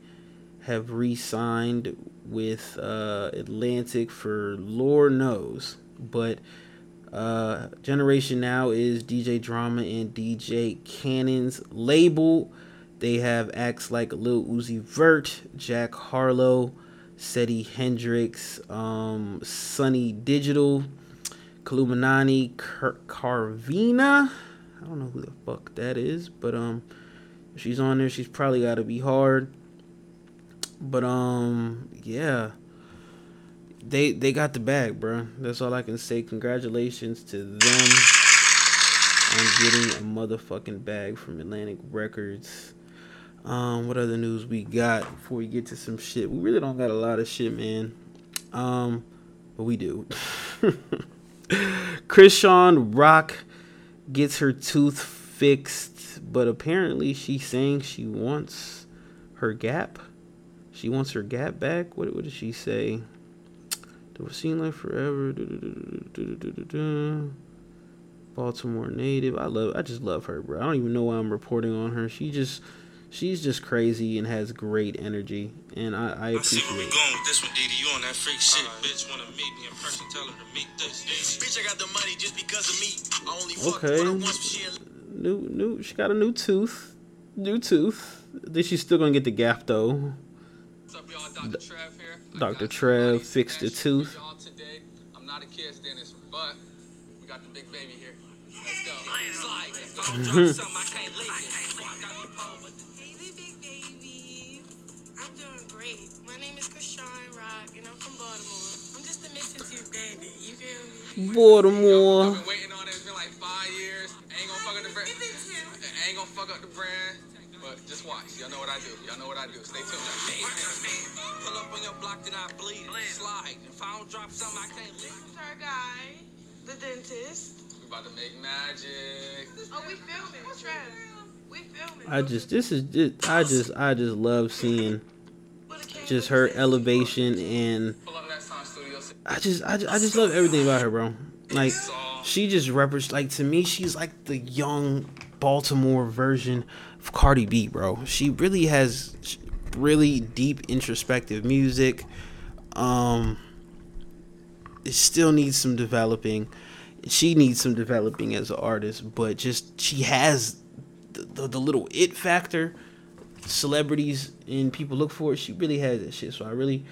have re-signed with uh, Atlantic for Lord knows, but uh, Generation Now is DJ Drama and DJ Cannon's label. They have acts like Lil Uzi Vert, Jack Harlow, Seti Hendrix, um, Sonny Digital, Kaluminani, Car- Carvina. I don't know who the fuck that is, but um, she's on there. She's probably got to be hard. But um, yeah, they they got the bag, bro. That's all I can say. Congratulations to them on getting a motherfucking bag from Atlantic Records. Um, what other news we got before we get to some shit? We really don't got a lot of shit, man. Um, but we do. Chrisean Rock gets her tooth fixed, but apparently she's saying she wants her gap. She wants her gap back. What, what did she say? It was seen like forever. Baltimore native. I love. I just love her, bro. I don't even know why I'm reporting on her. She just, she's just crazy and has great energy, and I, I appreciate. I see where we going with this one, Didi. You on that freak shit, bitch? Wanna meet me in person? Tell her to meet this. Bitch, I got the money just because of me. I only fuck Okay. with her once, she New, new. She got a new tooth. New tooth. Then think she's still gonna get the gap though. What's up, y'all? Dr. Trev here. Dr. Trev funny fixed the tooth. today. I'm not a kid's dentist, but we got the big baby here. Let's go. Slide. Let's go. Mm-hmm. Missing tooth. You feel me? Baltimore. I've been waiting on it. It's been like five years. Ain't gonna fuck up the brand. Ain't gonna fuck up the brand. But just watch. Y'all know what I do. Y'all know what I do. Stay tuned. pull up on your block, then I bleed. Slide. If I don't drop something, I can't leave. This is our guy, the dentist. We about to make magic. Oh, we filming. Trev. We filming. I just this is just I just I just love seeing just her elevation and I just I just, I just love everything about her, bro. Like she just represents like to me she's like the young Baltimore version of Cardi B, bro. She really has really deep introspective music. Um it still needs some developing. She needs some developing as an artist, but just she has the, the, the little it factor celebrities and people look for it. She really has that shit. So I really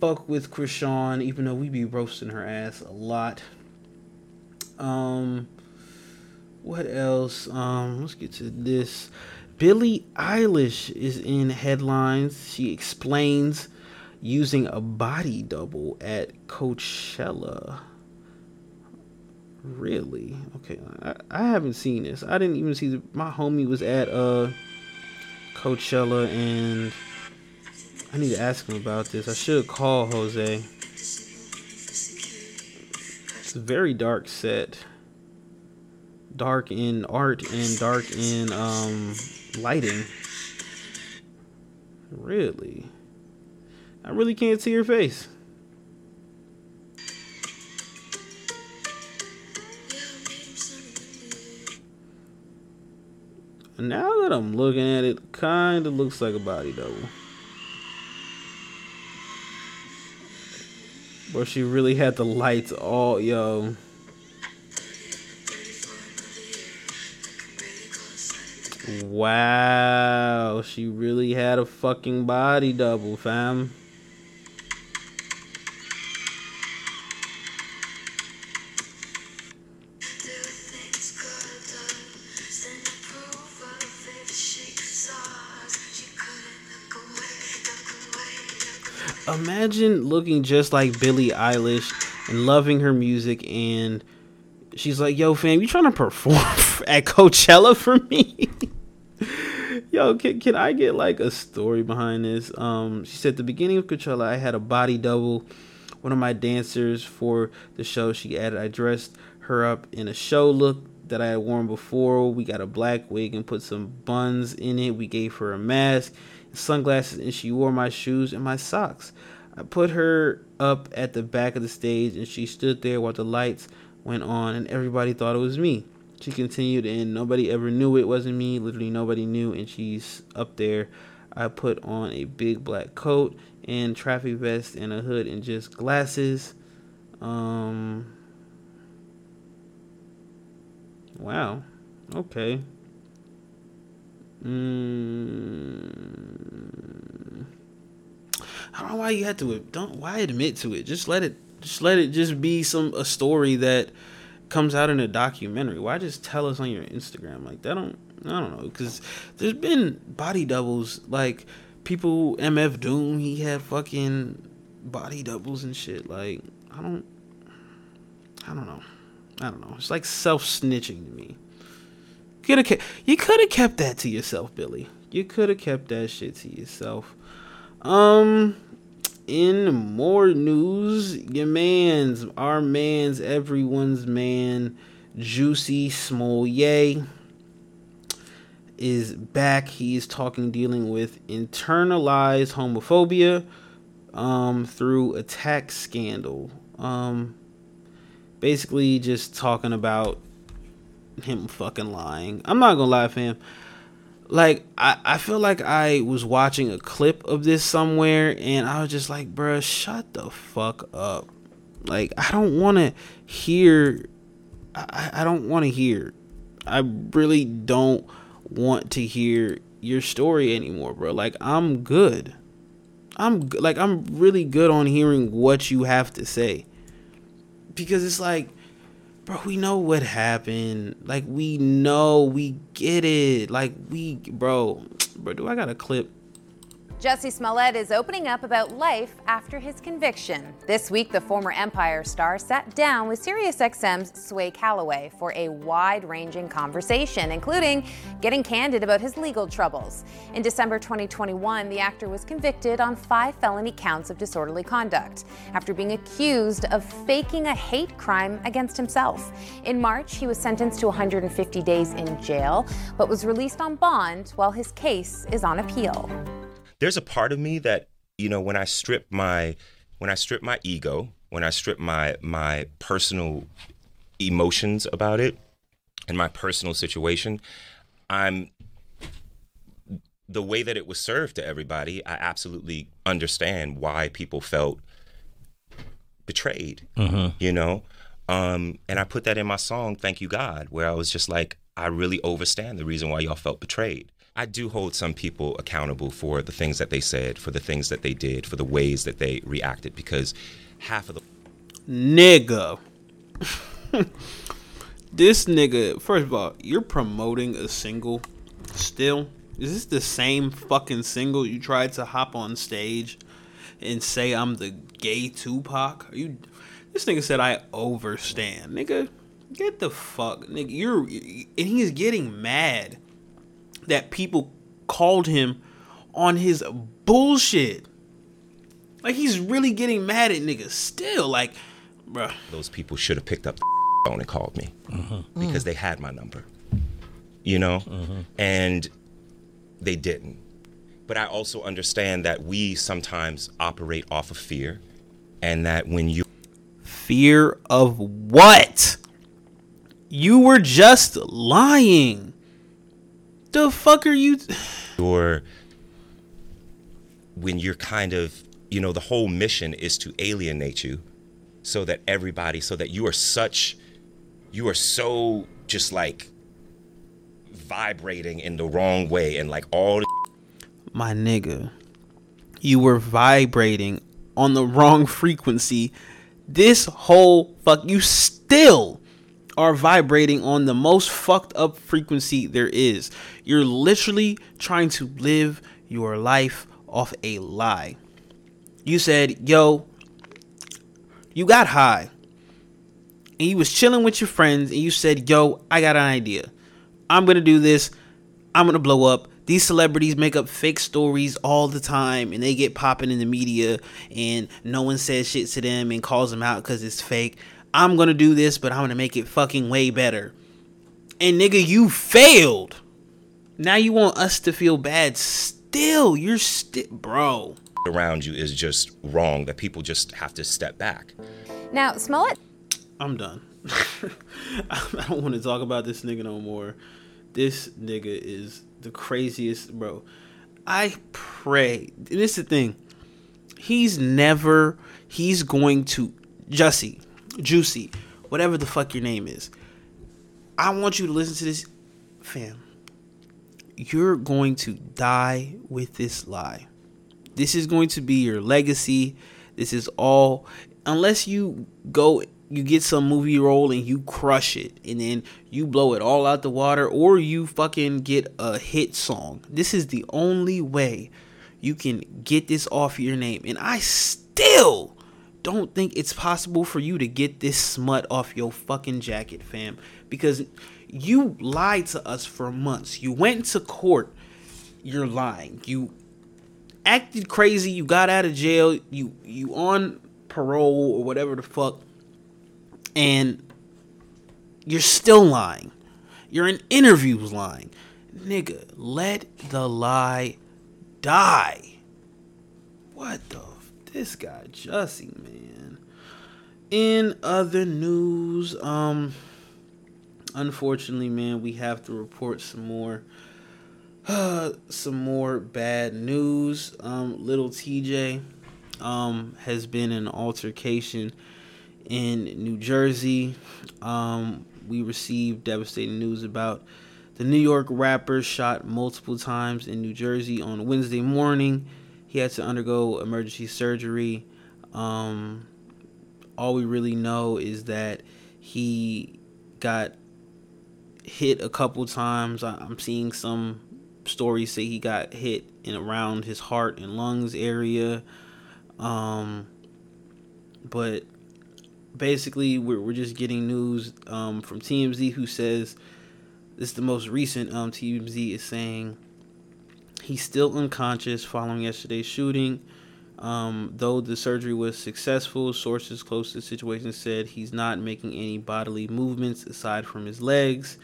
fuck with Chrisean, even though we be roasting her ass a lot. Um, what else? Um, let's get to this. Billie Eilish is in headlines. She explains using a body double at Coachella. Really? Okay, I, I haven't seen this. I didn't even see the, my homie was at uh Coachella and I need to ask him about this. I should call Jose. It's a very dark set. Dark in art and dark in um lighting. Really? I really can't see your face. Now that I'm looking at it, kind of looks like a body double. But she really had the lights all, yo. Wow, she really had a fucking body double, fam. Imagine looking just like Billie Eilish and loving her music and she's like, "Yo, fam, you trying to perform at Coachella for me?" Yo, can, can I get like a story behind this? Um, she said, the beginning of Coachella, I had a body double. One of my dancers for the show, she added, I dressed her up in a show look that I had worn before. We got a black wig and put some buns in it. We gave her a mask, sunglasses, and she wore my shoes and my socks. I put her up at the back of the stage, and she stood there while the lights went on, and everybody thought it was me. She continued, and nobody ever knew it wasn't me. Literally, nobody knew, and she's up there. I put on a big black coat and traffic vest and a hood and just glasses. Um. Wow. Okay. Mm. I don't know why you had to don't why admit to it. Just let it just let it just be some a story that comes out in a documentary. Why just tell us on your Instagram like that? Don't I don't know because there's been body doubles like people MF Doom he had fucking body doubles and shit. Like I don't I don't know. I don't know. It's like self snitching to me. Could have you could have kept that to yourself, Billie. You could have kept that shit to yourself. Um, in more news, your man's, our man's, everyone's man, Jussie Smollett is back. He's talking, dealing with internalized homophobia um, through attack scandal. Um, basically, just talking about him fucking lying. I'm not gonna lie, fam like I, I feel like I was watching a clip of this somewhere and I was just like, bruh, shut the fuck up. Like I don't wanna hear I, I don't wanna hear. I really don't want to hear your story anymore, bro. Like I'm good. I'm like I'm really good on hearing what you have to say. Because it's like bro, we know what happened. Like we know, we get it. Like we, bro, bro, do I got a clip Jussie Smollett is opening up about life after his conviction. This week, the former Empire star sat down with SiriusXM's Sway Calloway for a wide ranging conversation, including getting candid about his legal troubles. In December 2021, the actor was convicted on five felony counts of disorderly conduct after being accused of faking a hate crime against himself. In March, he was sentenced to 150 days in jail, but was released on bond while his case is on appeal there's a part of me that you know when I strip my when I strip my ego, when I strip my my personal emotions about it and my personal situation, I'm the way that it was served to everybody, I absolutely understand why people felt betrayed. Mm-hmm. You know? Um, and I put that in my song, Thank You God, where I was just like, I really overstand the reason why y'all felt betrayed. I do hold some people accountable for the things that they said, for the things that they did, for the ways that they reacted, because half of the nigga. this nigga, first of all, you're promoting a single still. Is this the same fucking single you tried to hop on stage and say I'm the gay Tupac? Are you this nigga said I overstand. Nigga, get the fuck nigga. You're and he's getting mad that people called him on his bullshit. Like he's really getting mad at niggas still. Like Bruh. those people should have picked up the phone and called me mm-hmm. because they had my number. You know, mm-hmm. and they didn't. But I also understand that we sometimes operate off of fear, and that when you Fear of what? You were just lying. The fuck are you? you're when you're kind of you know the whole mission is to alienate you so that everybody so that you are such you are so just like vibrating in the wrong way and like all the My nigga, you were vibrating on the wrong frequency. This whole fuck, you still are vibrating on the most fucked up frequency there is. You're literally trying to live your life off a lie. You said, yo, you got high. And you was chilling with your friends and you said, yo, I got an idea. I'm gonna do this. I'm gonna blow up. These celebrities make up fake stories all the time and they get popping in the media and no one says shit to them and calls them out because it's fake. I'm gonna do this, but I'm gonna make it fucking way better. And nigga, you failed. Now you want us to feel bad still. You're still, bro. around you is just wrong that people just have to step back Now, Smollett I'm done. I don't want to talk about this nigga no more. This nigga is the craziest, bro. I pray. And this is the thing. He's never. He's going to Jussie, Juicy, whatever the fuck your name is. I want you to listen to this, fam. You're going to die with this lie. This is going to be your legacy. This is all. Unless you go you get some movie role and you crush it and then you blow it all out the water or you fucking get a hit song. This is the only way you can get this off your name. And I still don't think it's possible for you to get this smut off your fucking jacket, fam. Because you lied to us for months. You went to court. You're lying. You acted crazy. You got out of jail. You you on parole or whatever the fuck and you're still lying. You're in interviews lying. Nigga, let the lie die. What the? This guy, Jussie, man. In other news, um, unfortunately, man, we have to report some more, uh, some more bad news. Um, little Tjay, um, has been in altercation in New Jersey. Um, we received devastating news about the New York rapper shot multiple times in New Jersey on Wednesday morning. He had to undergo emergency surgery. Um, all we really know is that he got hit a couple times. I- I'm seeing some stories say he got hit in around his heart and lungs area. Um, but basically we're, we're just getting news um, from TMZ who says this is the most recent um, TMZ is saying he's still unconscious following yesterday's shooting. Um, though the surgery was successful, sources close to the situation said he's not making any bodily movements aside from his legs.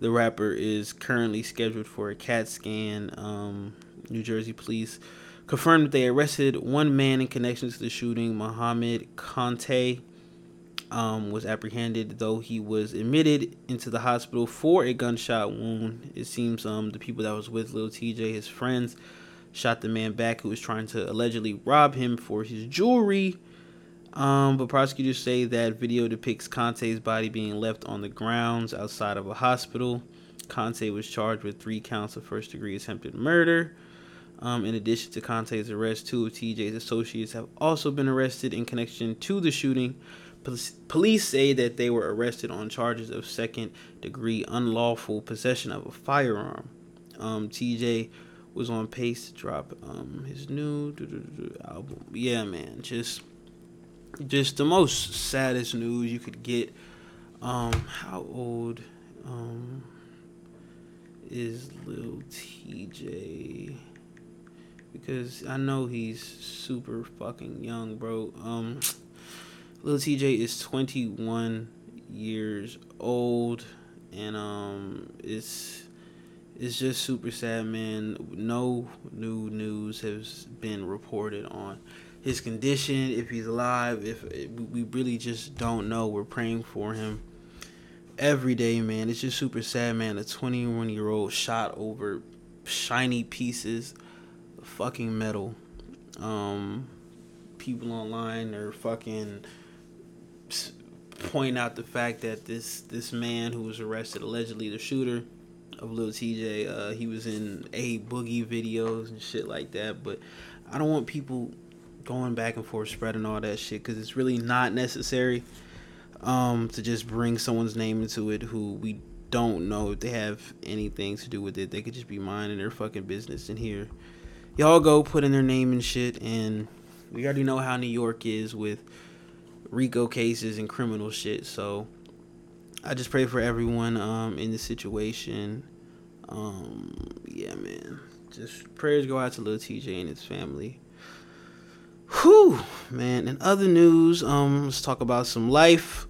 The rapper is currently scheduled for a CAT scan. Um, New Jersey police confirmed that they arrested one man in connection to the shooting, Mohammed Conte um, was apprehended, though he was admitted into the hospital for a gunshot wound. It seems um, the people that was with Lil Tjay, his friends, shot the man back who was trying to allegedly rob him for his jewelry. Um, but prosecutors say that video depicts Conte's body being left on the grounds outside of a hospital. Conte was charged with three counts of first degree attempted murder. Um, in addition to Conte's arrest, two of Tjay's associates have also been arrested in connection to the shooting. Police- say that they were arrested on charges of second degree unlawful possession of a firearm. Um, Tjay was on pace to drop um, his new album. Yeah, man, just just the most saddest news you could get. Um, how old um is Lil Tjay? Because I know he's super fucking young, bro. Um, Lil Tjay is 21 years old, and um, it's it's just super sad, man. No new news has been reported on his condition, if he's alive. If we really just don't know, we're praying for him every day, man. It's just super sad, man. A 21 year old shot over shiny pieces of fucking metal. Um, people online are fucking point out the fact that this this man who was arrested, allegedly the shooter of Lil Tjay, uh, he was in A Boogie videos and shit like that. But I don't want people going back and forth spreading all that shit because it's really not necessary um, to just bring someone's name into it who we don't know if they have anything to do with it. They could just be minding their fucking business. in here, y'all go put in their name and shit. And we already know how New York is with RICO cases and criminal shit. So I just pray for everyone um, in the situation. Um, yeah, man. Just prayers go out to little Tjay and his family. Whew, man. In other news, um, let's talk about some life.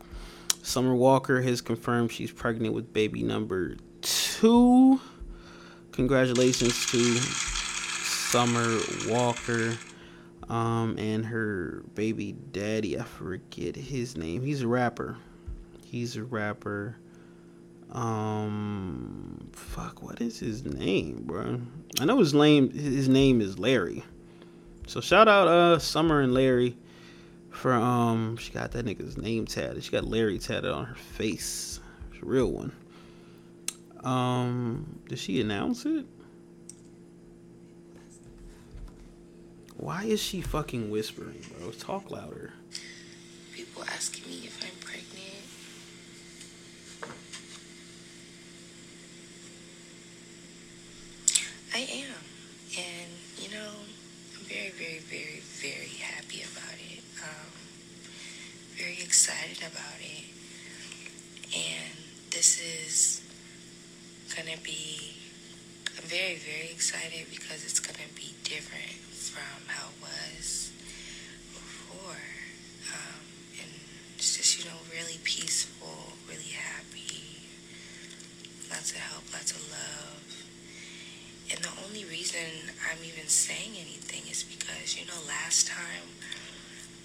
Summer Walker has confirmed she's pregnant with baby number two. Congratulations to Summer Walker um, and her baby daddy. I forget his name. He's a rapper. He's a rapper. Um, fuck, what is his name, bro? I know his name. His name is Larry. So shout out uh Summer and Larry for um she got that nigga's name tatted. She got Larry tatted on her face. It's a real one. Um did she announce it? Why is she fucking whispering, bro? Talk louder. People asking me if I'm pregnant. I am. And, you know, I'm very, very, very, very happy about it. Um, very excited about it. And this is to be, I'm very, very excited because it's to be different from how it was before. Um, and it's just, you know, really peaceful, really happy. Lots of help, lots of love. And the only reason I'm even saying anything is because, you know, last time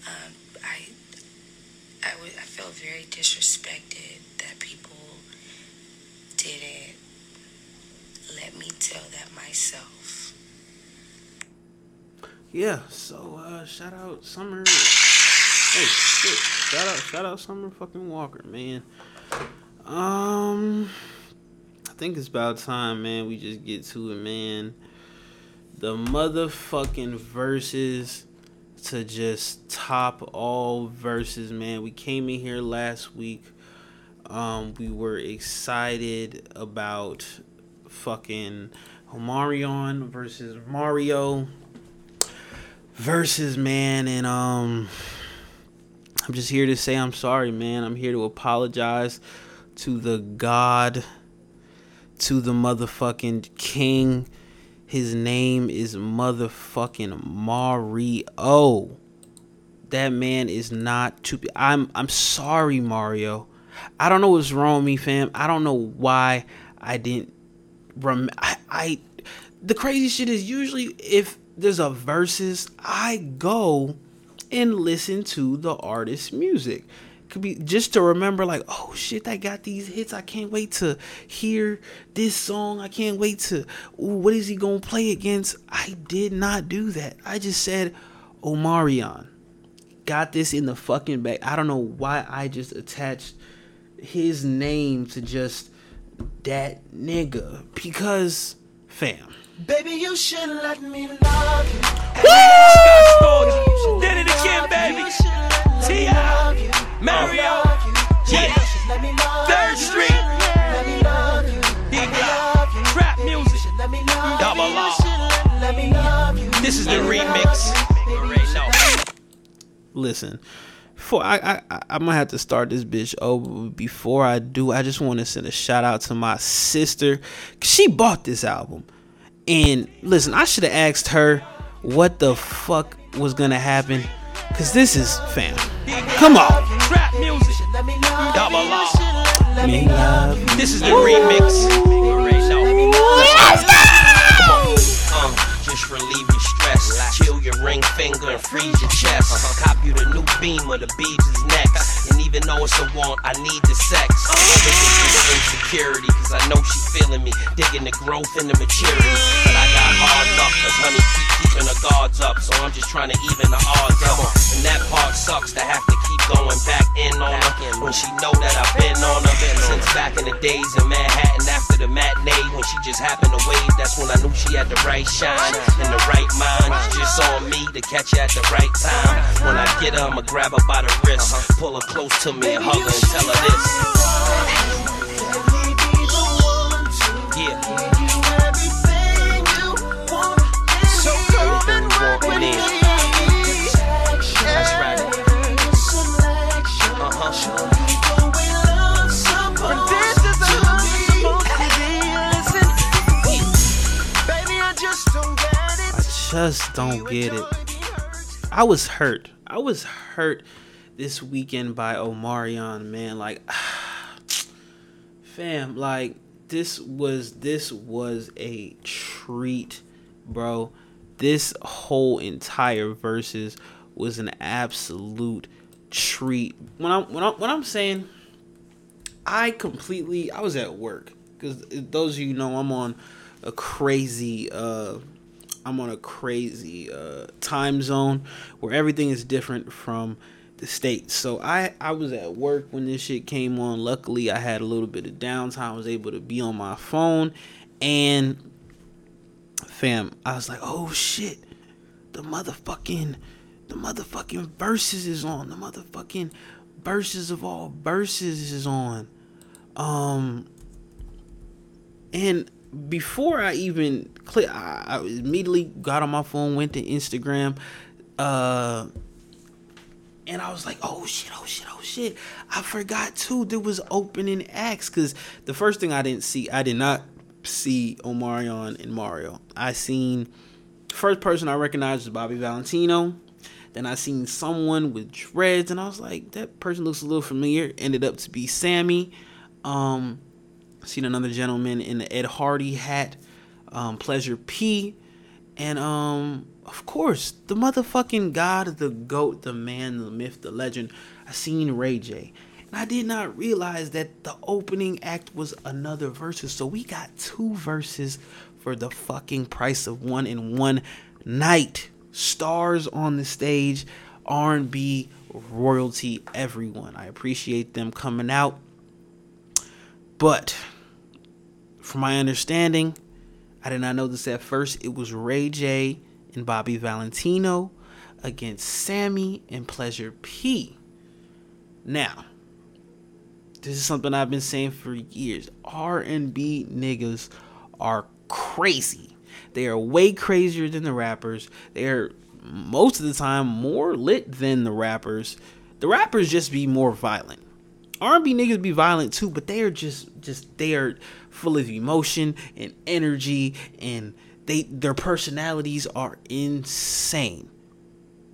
um, I, I, w- I felt very disrespected that people didn't let me tell that myself. Yeah, so uh shout out Summer Hey shit. Shout out shout out Summer fucking Walker, man. Um I think it's about time, man, we just get to it, man. The motherfucking verses to just top all verses, man. We came in here last week. Um, we were excited about fucking Omarion versus Mario versus man and um I'm just here to say I'm sorry, man. I'm here to apologize to the God to the motherfucking king. His name is motherfucking Mario. That man is not to be. I'm I'm sorry, Mario. I don't know what's wrong with me, fam. I don't know why I didn't. Rem- I, I the crazy shit is usually if there's a verses, I go and listen to the artist's music. Could be just to remember like oh shit i got these hits. I can't wait to hear this song. I can't wait to ooh, what is he gonna play against? I did not do that. I just said omarion. Got this in the fucking bag. I don't know why i just attached his name to just that nigga. Because fam Baby, you should let me love you. Woo! Did it again, baby. T.I. Mario. Yeah. Third Street. Big Block. Rap music. Double R. This is the remix. You already know. listen before I, I i'm gonna have to start this bitch over before i do i just want to send a shout out to my sister. she bought this album and listen i should have asked her what the fuck was gonna happen because this is fam Come on. Rap music. Double R. Me love. This is the remix. You already know. Let's go. Uh, just relieve stress. Chill your ring finger and freeze your chest. Cop you the new beam of the beads is next. And even though it's a want, I need the sex. Insecurity, cause I know she feeling me. Digging the growth and the maturity. But I got hard luck, cause honey keep keeping her guards up. So I'm just trying to even the odds up. And that part sucks to have to keep going back in on her. When she know that I've been on her. Since back in the days in Manhattan after the matinee. When she just happened to wave, that's when I knew she had the right shine and the right mind. It's just on me to catch her at the right time. When I get her, I'ma grab her by the wrist. Pull her close to me and hug her and tell her this. Just don't get it. I was hurt. I was hurt this weekend by Omarion, man. Like, fam, like this was this was a treat, bro. This whole entire verses was an absolute treat. When I'm when I'm when I'm saying I completely I was at work because those of you know I'm on a crazy uh I'm on a crazy uh time zone where everything is different from the states. So I I was at work when this shit came on. Luckily I had a little bit of downtime. I was able to be on my phone and fam, I was like, "Oh shit. The motherfucking the motherfucking verses is on. The motherfucking verses of all verses is on." Um and before I even click, I, I immediately got on my phone, went to Instagram, uh, and I was like, "Oh shit! Oh shit! Oh shit!" I forgot too. There was opening acts because the first thing I didn't see, I did not see Omarion and Mario. I seen first person I recognized was Bobby Valentino. Then I seen someone with dreads, and I was like, "That person looks a little familiar." Ended up to be Sammie. Um, seen another gentleman in the Ed Hardy hat, um, Pleasure P, and um, of course, the motherfucking god, the goat, the man, the myth, the legend. I seen Ray J, and I did not realize that the opening act was another verses. So we got two verses for the fucking price of one in one night. Stars on the stage, R&B royalty, everyone. I appreciate them coming out. But from my understanding, I did not know this at first. It was Ray J and Bobby Valentino against Sammie and Pleasure P. Now, this is something I've been saying for years. R&B niggas are crazy. They are way crazier than the rappers. They are most of the time more lit than the rappers. The rappers just be more violent. R&B niggas be violent too, but they are just just they are full of emotion and energy and they their personalities are insane.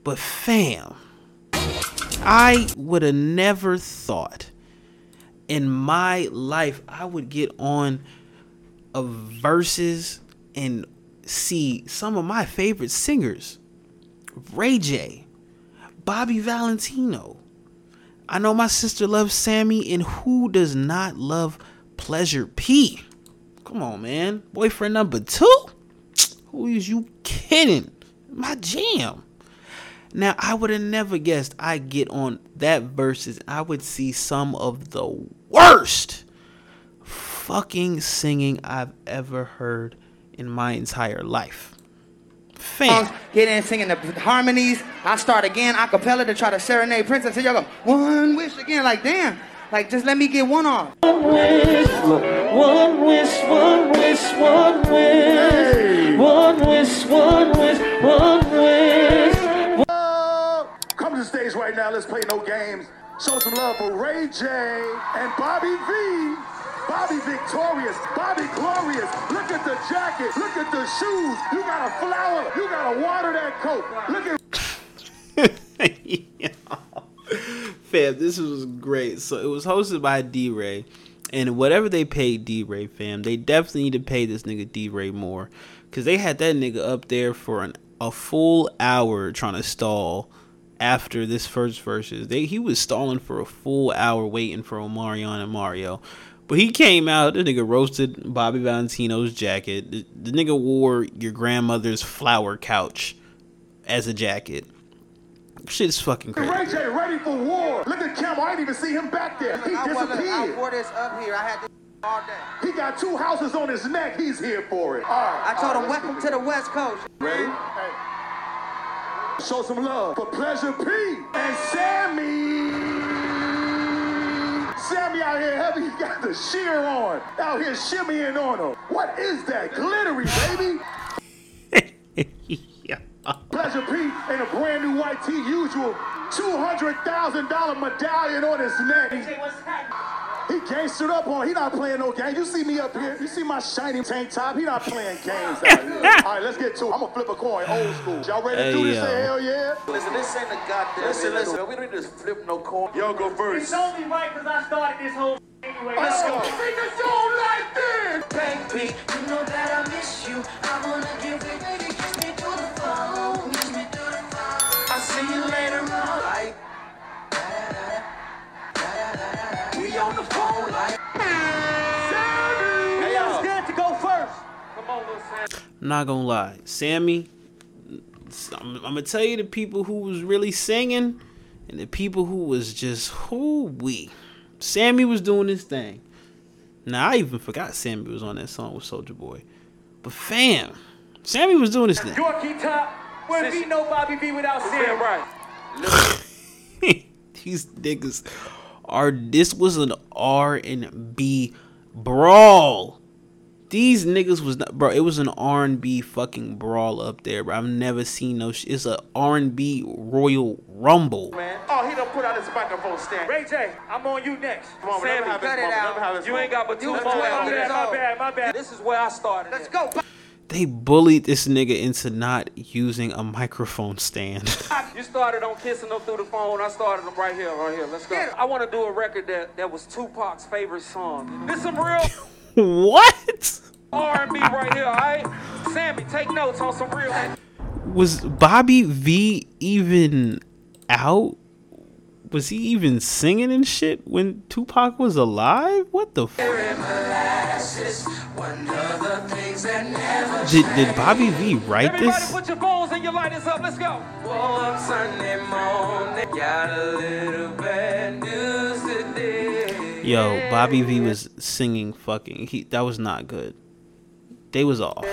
But fam, I would have never thought in my life I would get on a verses and see some of my favorite singers. Ray J, Bobby Valentino. I know my sister loves Sammie, and who does not love Pleasure P? Come on, man. Boyfriend number two? Who is you kidding? My jam. Now, I would have never guessed I'd get on that verses. I would see some of the worst fucking singing I've ever heard in my entire life. Fam. Get in singing the harmonies. I start again a cappella to try to serenade Princess. So y'all go, one wish again. Like, damn. Like, just let me get one off. One wish, one wish, one wish, one wish. One wish, one wish, one wish. Come to the stage right now. Let's play no games. Show some love for Ray J and Bobby V. Bobby victorious, Bobby glorious. Look at the jacket, look at the shoes. You got a flower, you gotta water that coat. Look at fam, this was great. So it was hosted by DeRay. And whatever they paid DeRay, fam, they definitely need to pay this nigga DeRay more. Cause they had that nigga up there for an, a full hour trying to stall after this first verses. They he was stalling for a full hour waiting for Omarion and Mario. But he came out, the nigga roasted Bobby Valentino's jacket. The, the nigga wore your grandmother's flower couch as a jacket. Shit's fucking crazy. Ray J ready for war. Look at Cam. I didn't even see him back there. He I wasn't- I disappeared. wore this up here. I had this all day. He got two houses on his neck. He's here for it. All right. I told all him, welcome to the West Coast. Ready? Show some love for Pleasure P and Sammie. Sammie out here heavy, he got the sheer on. Out here shimmying on him. What is that? Glittery, baby. Pleasure P in a brand new white tee, usual $200,000 medallion on his neck. He gangstered up on. He not playing no game. You see me up here. You see my shiny tank top. He not playing games out here. All right, let's get to it. I'm gonna flip a coin, old school. Y'all ready to do Hey, this? Say yo. hell yeah. Listen, this ain't a goddamn. Listen, listen. We don't need to flip no coin. Y'all go first. It's only right because I started this whole anyway. Let's go. Sing the song like this. Baby, you know that I miss you. I wanna give it Not gonna lie, Sammie. I'm, I'm gonna tell you the people who was really singing, and the people who was just who we. Sammie was doing his thing. Now I even forgot Sammie was on that song with Soulja Boy, but fam, Sammie was doing his thing. Yorkie top. Wouldn't be no Bobby V without Sam. right. These niggas are. This was an R and B brawl. These niggas was not, bro. It was an R and B fucking brawl up there, bro. I've never seen no. Sh- it's a R and B Royal Rumble. Man. Oh, he don't put out his microphone stand. Ray J, I'm on you next. Come on, let me have this cut it moment. Let me have out. You ain't got but two moment. more. Let's My go. bad, my bad, my bad. This is where I started. Let's go. They bullied this nigga into not using a microphone stand. You started on kissing them through the phone. I started them right here, right here. Let's go. I want to do a record that, that was Tupac's favorite song. This some real what? R&B right here, all right? Sammie, take notes on some real. Was Bobby V even out? Was he even singing and shit when Tupac was alive? What the? F- did did Bobby V write Everybody this? put your phones and your lighters up. Let's go. Woke Yo, Bobby V was singing fucking. He that was not good. They was off.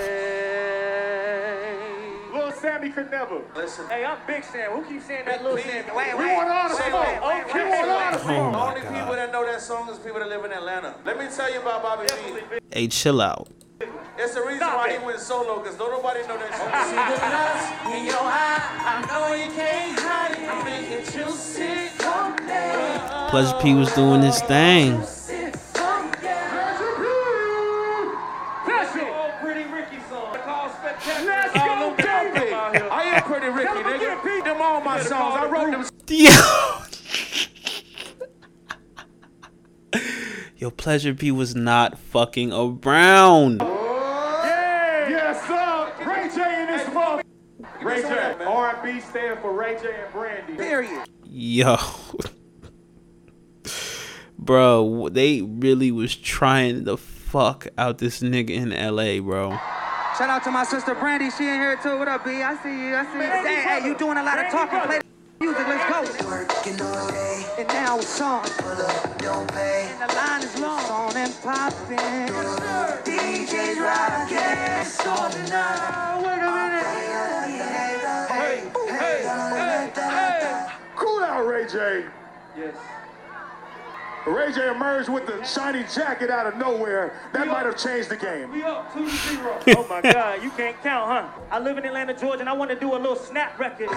Little Sammie could never. Listen. Hey, I'm Big Sam. Who keeps saying that little Sammie? Wait, We want honor. Wait, Come wait, on. wait, Okay. wait, wait, wait. Oh my Only people that know that song is people that live in Atlanta. Let me tell you about Bobby V. Hey, chill out. It's the reason why he went solo, because don't nobody know that song. See the lust in your eye. I know you can't hide it. I'm making you sick from there. Pleasure P was doing his thing. That's it. Pretty Ricky song. Called Spectacular. Let's go, baby. I am Pretty Ricky, Tell 'em again, nigga. Them all my songs. I wrote them. Yo. Yo, Pleasure P was not fucking around. Ray J. R&B stand for Ray J and Brandy. Period. Yo. Bro, they really was trying the fuck out this nigga in LA, bro. Shout out to my sister Brandy. She in here too. What up, B? I see you. I see you. Hey, hey, you doing a lot of talking. Play the music. Let's go. Working all day. And now it's on. Don't pay, And the line is long. On and popping. DJ's rocking. So tonight. Wait a minute. Hey, Hey, hey, hey. Cool out, Ray J. Yes. Ray J emerged with the shiny jacket out of nowhere. That might have changed the game. We up 2 0. oh my God, you can't count, huh? I live in Atlanta, Georgia, and I want to do a little snap record. Hey,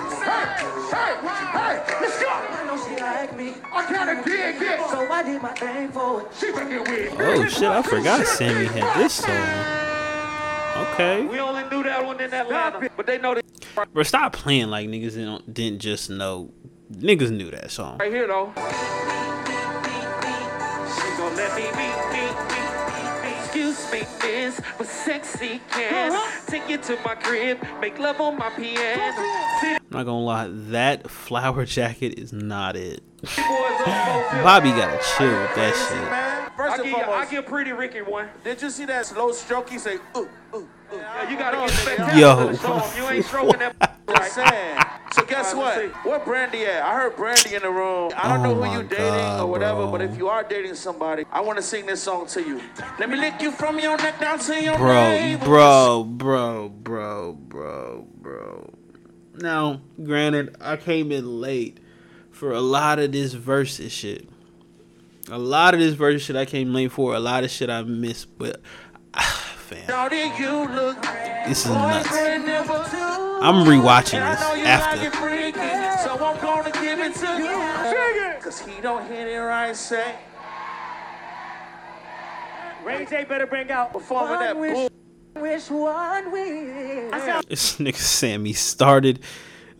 hey, hey, let's go. I know she like me. I gotta dig it. So I did my thing for it. She think weird. Oh shit, I forgot Sammie had this song. Okay. We only knew that one in Atlanta, but they know that. Bro, stop playing like niggas didn't, didn't just know Niggas knew that song. Right here though. She gon' let me be, be, be, be, be. Excuse me, miss, but sexy can uh-huh. take you to my crib, make love on my piano. I'm not gonna lie, that flower jacket is not it. Bobby gotta chill with that shit. First I and give, I foremost, give Pretty Ricky one. Did you see that slow stroke? He say, ooh, ooh, ooh. Yeah, you gotta get spectacular Yo. to. You ain't stroking that I'm saying. So guess what? Where Brandy at? I heard Brandy in the room. I don't Oh know who my you dating God, or whatever, bro. but if you are dating somebody, I want to sing this song to you. Let me lick you from your neck down to your Bro, navel. bro, bro, bro, bro, bro. Now, granted, I came in late for a lot of this versus shit. A lot of this versus shit I came late for. A lot of shit I missed, but Shawty, you this is nuts. boyfriend number two. I'm rewatching this after. like it freaky, so I'm gonna give it to you. Cause he don't hit it right, say. Ray J better bring out Performing that bull. Wish one wish. This nigga Sammie started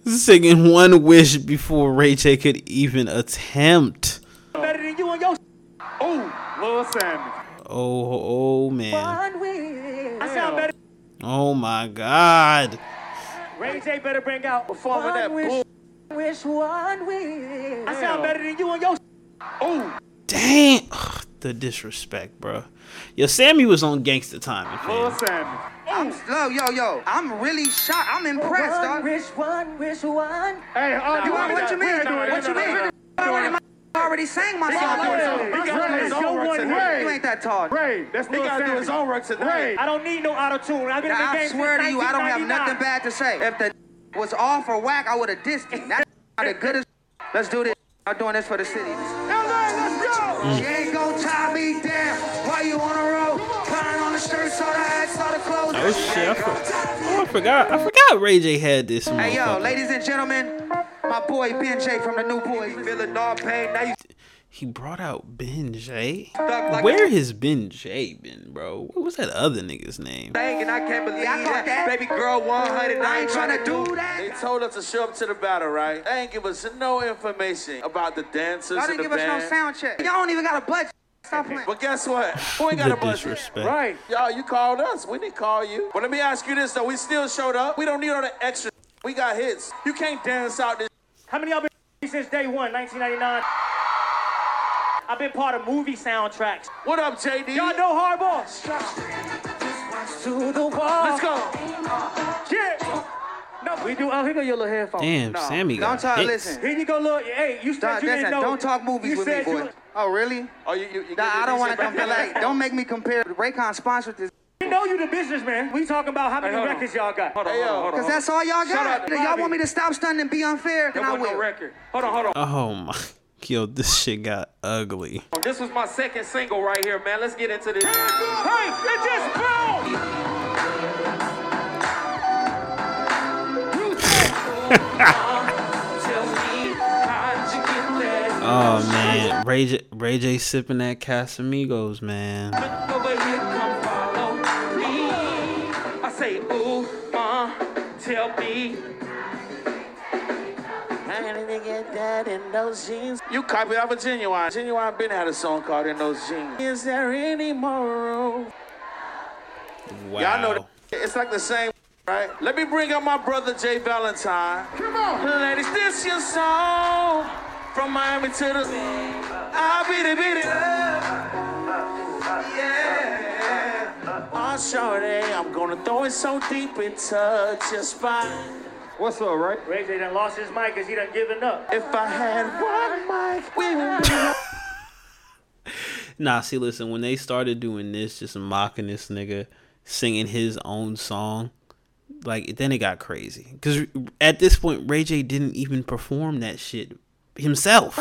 singing one wish before Ray J could even attempt. better than you and your. Oh, Lil Sammie. Oh, oh man. I sound better. Oh my God. Ray J better bring out Performing that wish. bull. Wish one wish. I sound better than you and your. Oh. Dang. Ugh, the disrespect, bro. Yo, Sammie was on gangster time. Lil fam. Sammie. I'm yo yo yo. I'm really shocked. I'm impressed, One dog. wish, one wish, one. Hey, uh, You want what you mean? What you mean? Already, already sang my song. He gotta do his own work tonight. You ain't that tall. Ray, that's he gotta do his own work tonight. I don't need no auto tune. I've been in the I game swear to since you, I don't have nothing bad to say. If the was off or whack, I would have dissed him. That's the goodest. Let's do this. I'm doing this for the city. let's go. She ain't gon' tie me down. Why you on a road? Crying on the shirt, saw the hat, saw the clothes. Oh shit! I, for- oh, I forgot. I forgot Ray J had this. Hey yo, ladies and gentlemen, my boy Ben J from the New Boyz. Feeling all pain. Now you He brought out Ben J. like Where has Ben J been, bro? What was that other nigga's name? Thank and I can't believe that. Baby girl 100. I ain't trying to do that. They told us to show up to the battle, right? They ain't give us no information about the dancers Y'all didn't the give us no band. sound check. Y'all don't even got a budget. Stop playing. But guess what? We ain't got The a budget. disrespect. Right. Y'all, you called us. We didn't call you. But let me ask you this, though. We still showed up. We don't need all the extra. We got hits. You can't dance out this. How many of y'all been since day one, 1999? I've been part of movie soundtracks. What up, JD? Y'all know Hardball? To the wall. Let's go. Yeah. No, we do. Oh, here go your little headphones. Damn, Sammie Don't got talk. hits. Listen. Here you go, look. Hey, you said Don't, you didn't know. don't talk movies you with me, said boy. You, Oh, really? Oh, you, you, you Nah, I don't want to to compare. Like, don't make me compare. Raycon sponsored this. You know you the businessman. We talking about how many hold on. records y'all got. Hold on, Hey, yo. hold on, hold on. Cause that's all y'all Shut got. up, If y'all want me to stop stunning and be unfair, then I wasn't no will. record. Hold on, hold on. Oh my. Yo, this shit got ugly. Oh, this was my second single right here, man. Let's get into this. Hey, it just boom! Oh man, Ray J, Ray J sipping that Casamigos, man. Tell me. I didn't get that in those jeans. You copied off of Ginuwine. Ginuwine been had a song called In Those Jeans. Is there any more room? Wow. Y'all know that. It's like the same, right? Let me bring up my brother Jay Valentine. Come on. Ladies, this your song. From Miami to the. I'll beat it, beat it. Shorty, I'm gonna throw it so deep into just fine. What's up, right? Ray J done lost his mic because he done given up. If I had one mic, we would be Nah, see, listen, when they started doing this, just mocking this nigga, singing his own song, like then it got crazy. Cause at this point, Ray J didn't even perform that shit himself.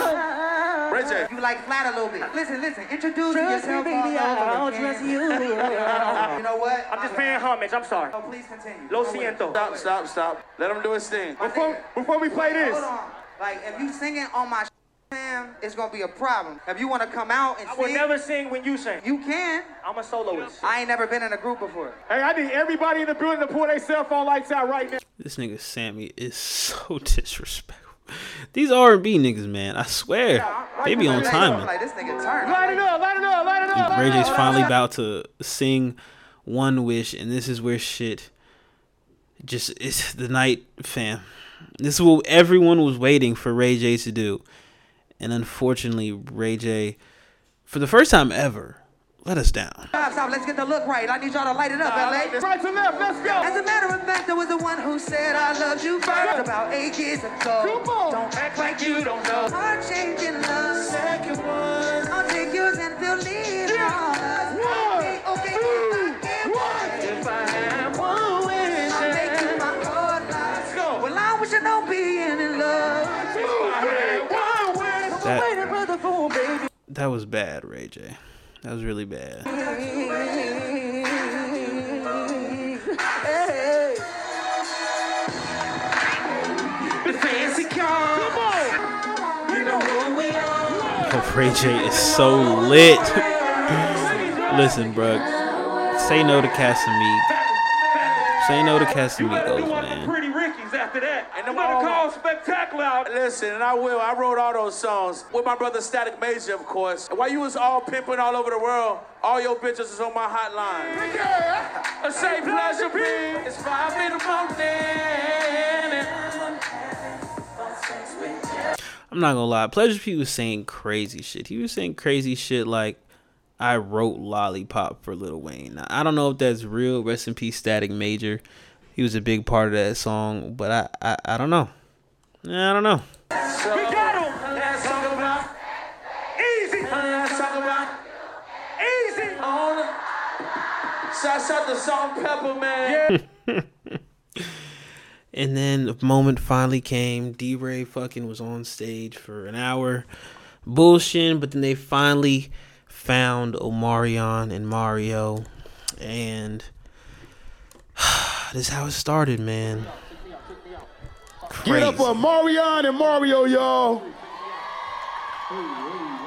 Ray J. You like flat a little bit. Listen, listen. Introduce Trust me, yourself. baby, all I'll over trust you. You know what? I'm just paying homage. I'm sorry. Oh, please continue. Lo Go with it. siento. Stop, stop, stop. Let him do his thing. Before, before we play this, Hold on. Like, if you singing on my man, it's gonna be a problem. If you wanna come out and I would sing, never sing when you sing. you can. I'm a soloist. I ain't never been in a group before. Hey, I need everybody in the building to pull their cell phone lights out right now. This nigga Sammie is so disrespectful. These R and B niggas, man, I swear, they be on timing. Ray J's finally about to sing One Wish, and this is where shit just it's the night, fam. This is what everyone was waiting for Ray J to do, and unfortunately, Ray J, for the first time ever, let us down. Stop, stop, let's get the look right. I need y'all to light it up, LA. Right to left, let's go. As a matter of fact, I was the one who said I loved you first about eight years ago. Come on. Don't act like you don't know. Heart changing love. Second one. I'll take yours and fill it Okay, okay. If I had one wish, I'll make you my whole life. Well, I wish I don't be in love. That- Waiting, brother, for baby. That was bad, Ray J. That was really bad. Oh, Ray J is so lit. Listen, bruh. Say no to Casamigos. Say no to Casamigos, man. Pretty Ricky's after that. And I'm them gonna all- call spectacular out. Listen, and I will. I wrote all those songs with my brother Static Major, of course. And while you was all pimping all over the world, all your bitches is on my hotline. Yeah. A say pleasure, please. It's five in the morning. I'm not gonna lie. Pleasure P was saying crazy shit. He was saying crazy shit like, I wrote Lollipop for Lil Wayne. Now, I don't know if that's real. Rest in peace, Static Major. He was a big part of that song, but I, I, I don't know. I don't know. So, we got him. Let's talk about easy. Let's talk about easy. Shouts out to Salt-N-Pepa, man. And then the moment finally came. DeRay fucking was on stage for an hour, bullshitting. But then they finally found Omarion and Mario, and this is how it started, man. Get up for Marion and Mario, y'all.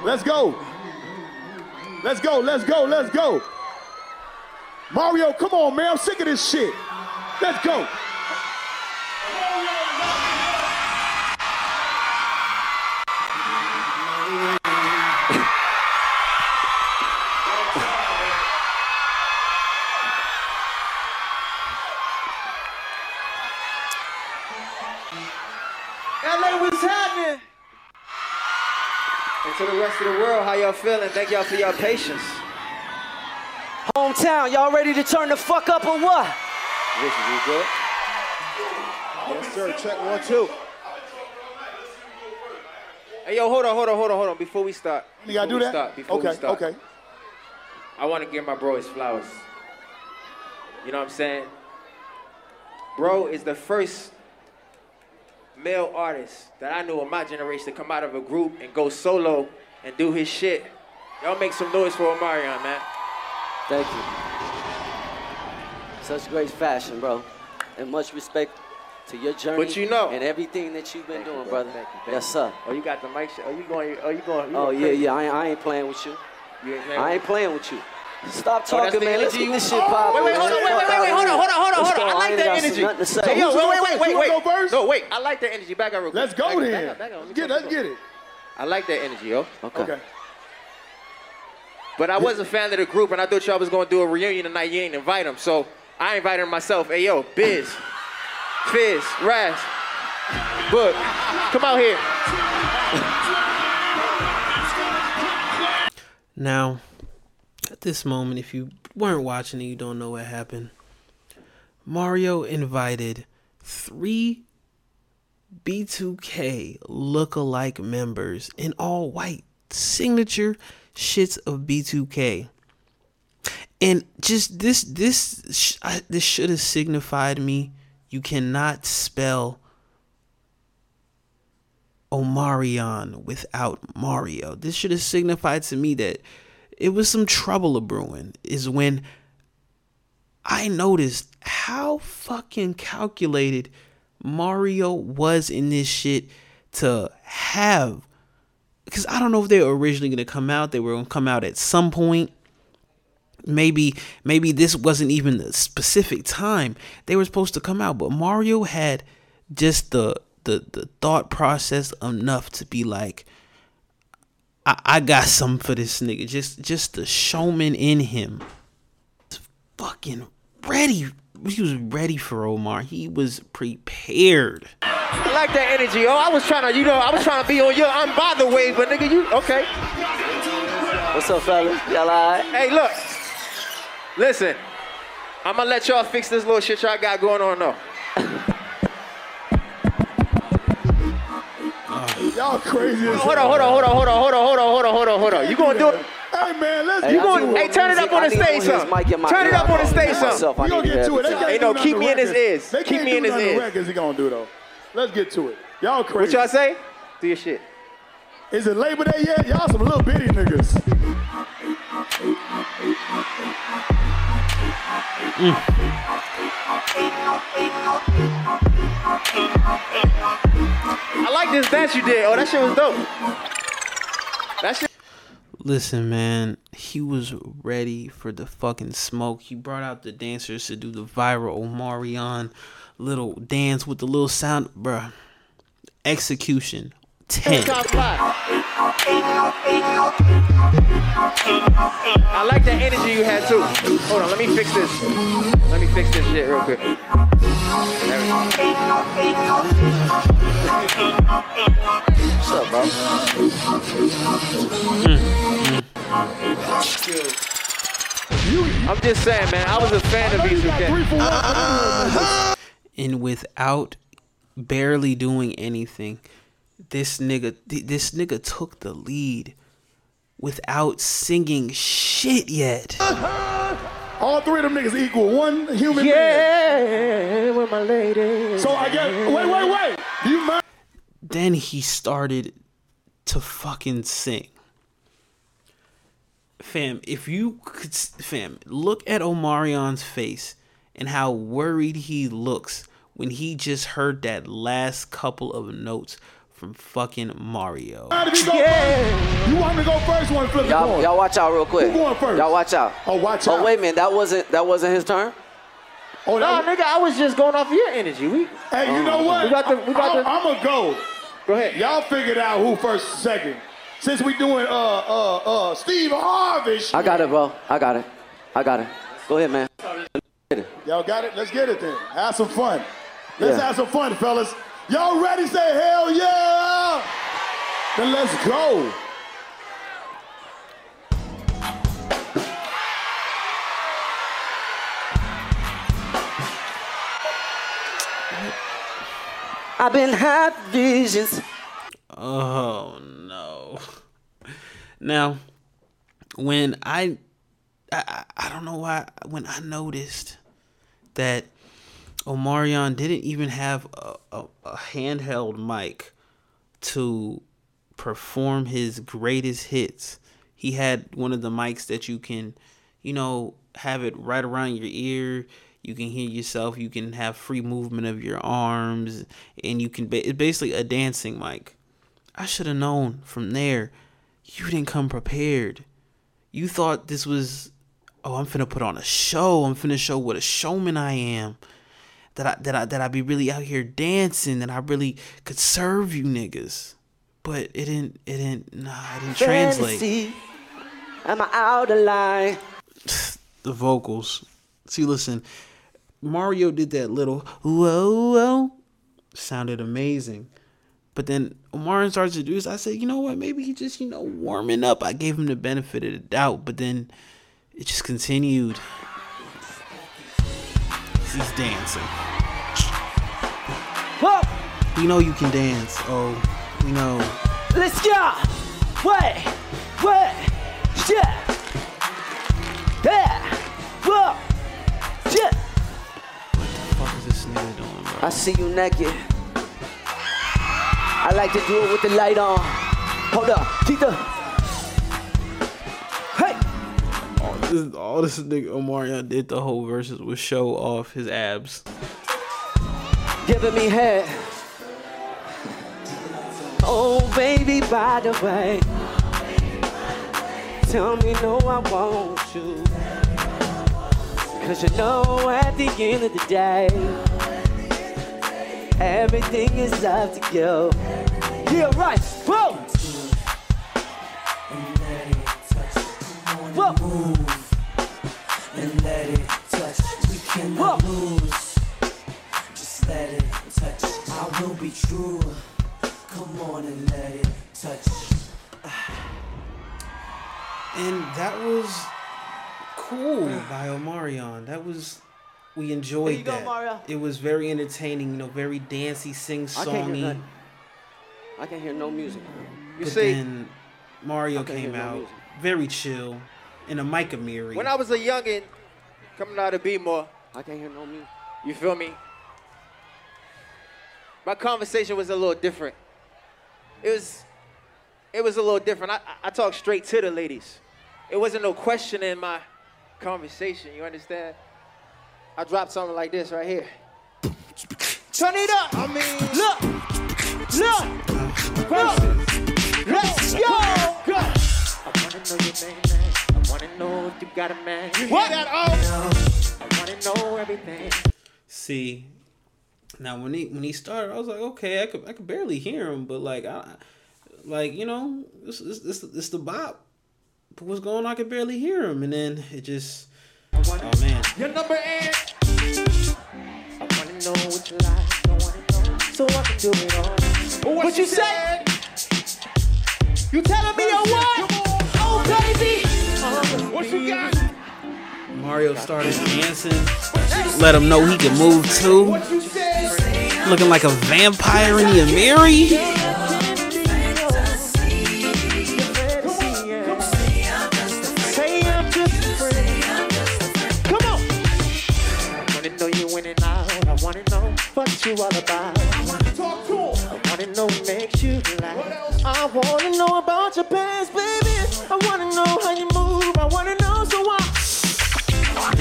Let's go. Let's go, let's go, let's go. Mario, come on, man. I'm sick of this shit. Let's go. Feeling? Thank y'all for your patience. Hometown, y'all ready to turn the fuck up or what? Richard, you good? Yes, sir. Check one, two. Hey, yo, hold on, hold on, hold on, hold on. Before we start. You gotta do we that? Start, before we Okay, start, okay. I want to give my bro his flowers. You know what I'm saying? Bro is the first male artist that I knew in my generation to come out of a group and go solo and do his shit. Y'all make some noise for Omarion, man. Thank you. Such great fashion, bro. And much respect to your journey. But you know- And everything that you've been doing, brother. Thank you, thank yes, you. sir. Oh, you got the mic shit? Oh, you going? Oh, you going? You Oh, going yeah, crazy? yeah. I ain't, I ain't playing with you. You ain't playing I ain't playing with you. Stop Oh, talking, the man. Let's get this shit Oh, popping. Wait, wait, hold on, wait, wait, wait, wait, hold on, hold on, hold on, hold on. I like that energy. Hey, yo, wait, wait, wait, wait, wait. No, wait. I like that energy. Back up real quick. Let's go Back up, then. back up, back up. Let me Get, talk, let's let's get it. I like that energy, yo. Okay. Okay. But I was a fan of the group, and I thought y'all was gonna do a reunion tonight. You ain't invite them, so I invited myself. Hey, yo, Biz, Fizz, Raz, Boog, come out here. Now, at this moment, if you weren't watching and you don't know what happened, Mario invited three B2K look-alike members in all white signature shits of B2K. And just this this I, this should have signified me you cannot spell Omarion without Mario. This should have signified to me that it was some trouble a brewing. Is when I noticed how fucking calculated Mario was in this shit to have. Because I don't know if they were originally gonna come out. They were gonna come out at some point. Maybe maybe this wasn't even the specific time they were supposed to come out, but Mario had just the the the thought process enough to be like, I, I got something for this nigga. Just just the showman in him, fucking ready. He was ready for Omar. He was prepared. I like that energy. Oh, I was trying to, you know, I was trying to be on your I'm by the way, but nigga, you okay? What's up, fellas? Y'all alright? Hey, look. Listen, I'm gonna let y'all fix this little shit y'all got going on though. Y'all crazy as Hold on, hold on, hold on, hold on, hold on, hold on, hold on, hold on, hold on. You gonna do it? Hey man, let's You get going? to it. Hey, turn it up on the stage, son. Turn it up on the stage, son. We gonna get to it. They can't Hey, do no, nothing keep me in his records. ears. They Keep me in his nothing on ears. records. He gonna do though. Let's get to it. Y'all crazy. What y'all say? Do your shit. Is it Labor Day yet? Y'all some little bitty niggas. Mm. I like this dance you did. Oh, that shit was dope. That shit. Listen, man, he was ready for the fucking smoke. He brought out the dancers to do the viral Omarion little dance with the little sound, bruh. Execution 10. I like the energy you had too. Hold on, let me fix this. Let me fix this shit real quick. What's up, bro? I'm just saying, man. I was a fan of B2K. and without barely doing anything, this nigga th- this nigga took the lead without singing shit yet. Uh-huh. All three of them niggas equal one human Yeah, with my lady. So I guess. Wait, wait, wait. Do you mind? Then he started to fucking sing. Fam, if you could, fam, look at Omarion's face and how worried he looks when he just heard that last couple of notes from fucking Mario. Mind if you go first? You want me to go first? You want to flip the Y'all, coin? y'all watch out real quick. Who going first? Y'all watch out. Oh, watch out. Oh wait a minute, that wasn't that wasn't his turn. Oh, No, nigga, I was just going off of your energy. We. Hey, you know what? We got the. We got the. I'm gonna go. Go ahead. Y'all figured out who first, second. Since we doing uh uh uh Steve Harvey. shit. I got it, bro. I got it. I got it. Go ahead, man. Y'all got it? Let's get it then. Have some fun. Let's Yeah. have some fun, fellas. Y'all ready? Say hell yeah! Then let's go. I've been had visions. Oh no. Now, when I, I, I- I don't know why, when I noticed that Omarion didn't even have a, a, a handheld mic to perform his greatest hits. He had one of the mics that you can, you know, have it right around your ear. You can hear yourself. You can have free movement of your arms, and you can. Ba- it's basically a dancing mic. I should have known from there. You didn't come prepared. You thought this was, oh, I'm finna put on a show. I'm finna show what a showman I am. That I that I that I be really out here dancing. That I really could serve you niggas. But it didn't. It didn't. Nah, it didn't translate. Fantasy. Am I out of line? the vocals. See, listen, Mario did that little whoa whoa, sounded amazing. But then Omarion started to do this. I said, you know what? Maybe he just, you know, warming up. I gave him the benefit of the doubt, but then it just continued. He's dancing. Whoa! We know you can dance. Oh, we know. Let's go. Wait, wait, yeah, yeah, whoa, yeah. What is this nigga doing, bro? I see you naked. I like to do it with the light on. Hold up, Tita. Hey. This, all this nigga Omarion did the whole verses was show off his abs. giving me head. Oh, baby, by the way, tell me no, I want you. Cause you know, at the end of the day, Everything is up to you. Yeah, right. Boom. Whoa. And let it touch. We cannot lose. Just let it touch. I will be true. Come on and let it touch. And that was cool by Omarion. That was we enjoyed There you go, that. Mario. It was very entertaining, you know, very dancey, sing I songy. nothing. I can't hear no music. You But see, then Mario I can't hear came no out music. very chill in a Micah Miri. when I was a youngin', coming out of B-more, I can't hear no music. you feel me? My conversation was a little different. It was, it was a little different. I, I, I talked straight to the ladies. It wasn't no question in my conversation. You understand? I dropped something like this right here. Turn it up. I mean, look, look, look. Let's go. Go. I wanna know your name, man. I wanna know if you got a man. You hear that? Oh. I wanna know everything. See, now when he when he started, I was like, okay, I could I could barely hear him, but like I, like you know, this this this, this the bop. But what's going on? I could barely hear him, and then it just, oh man. Your number eight. I wanna know what you like. I wanna know so I can do it all. What, you say? You telling me or what? Oh baby. What you got? Mario started dancing, let him know he can move too. Looking like a vampire in the Amiri. Say I'm just a friend. Come on. I wanna know you in and out. I wanna know what you all about. I wanna talk to him. I wanna know what makes you laugh. I wanna know about your past,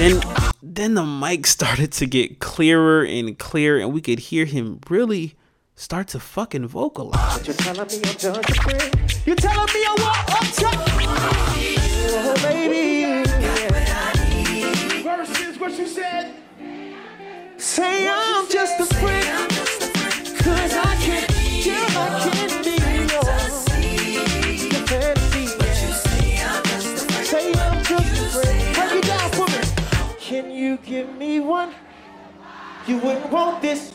Then then the mic started to get clearer and clearer, and we could hear him really start to fucking vocalize. You're telling me I'm. You're telling me I walk up. Oh, baby. You. Say I'm just a. Cause I can't, I can't you give me one? You wouldn't want this.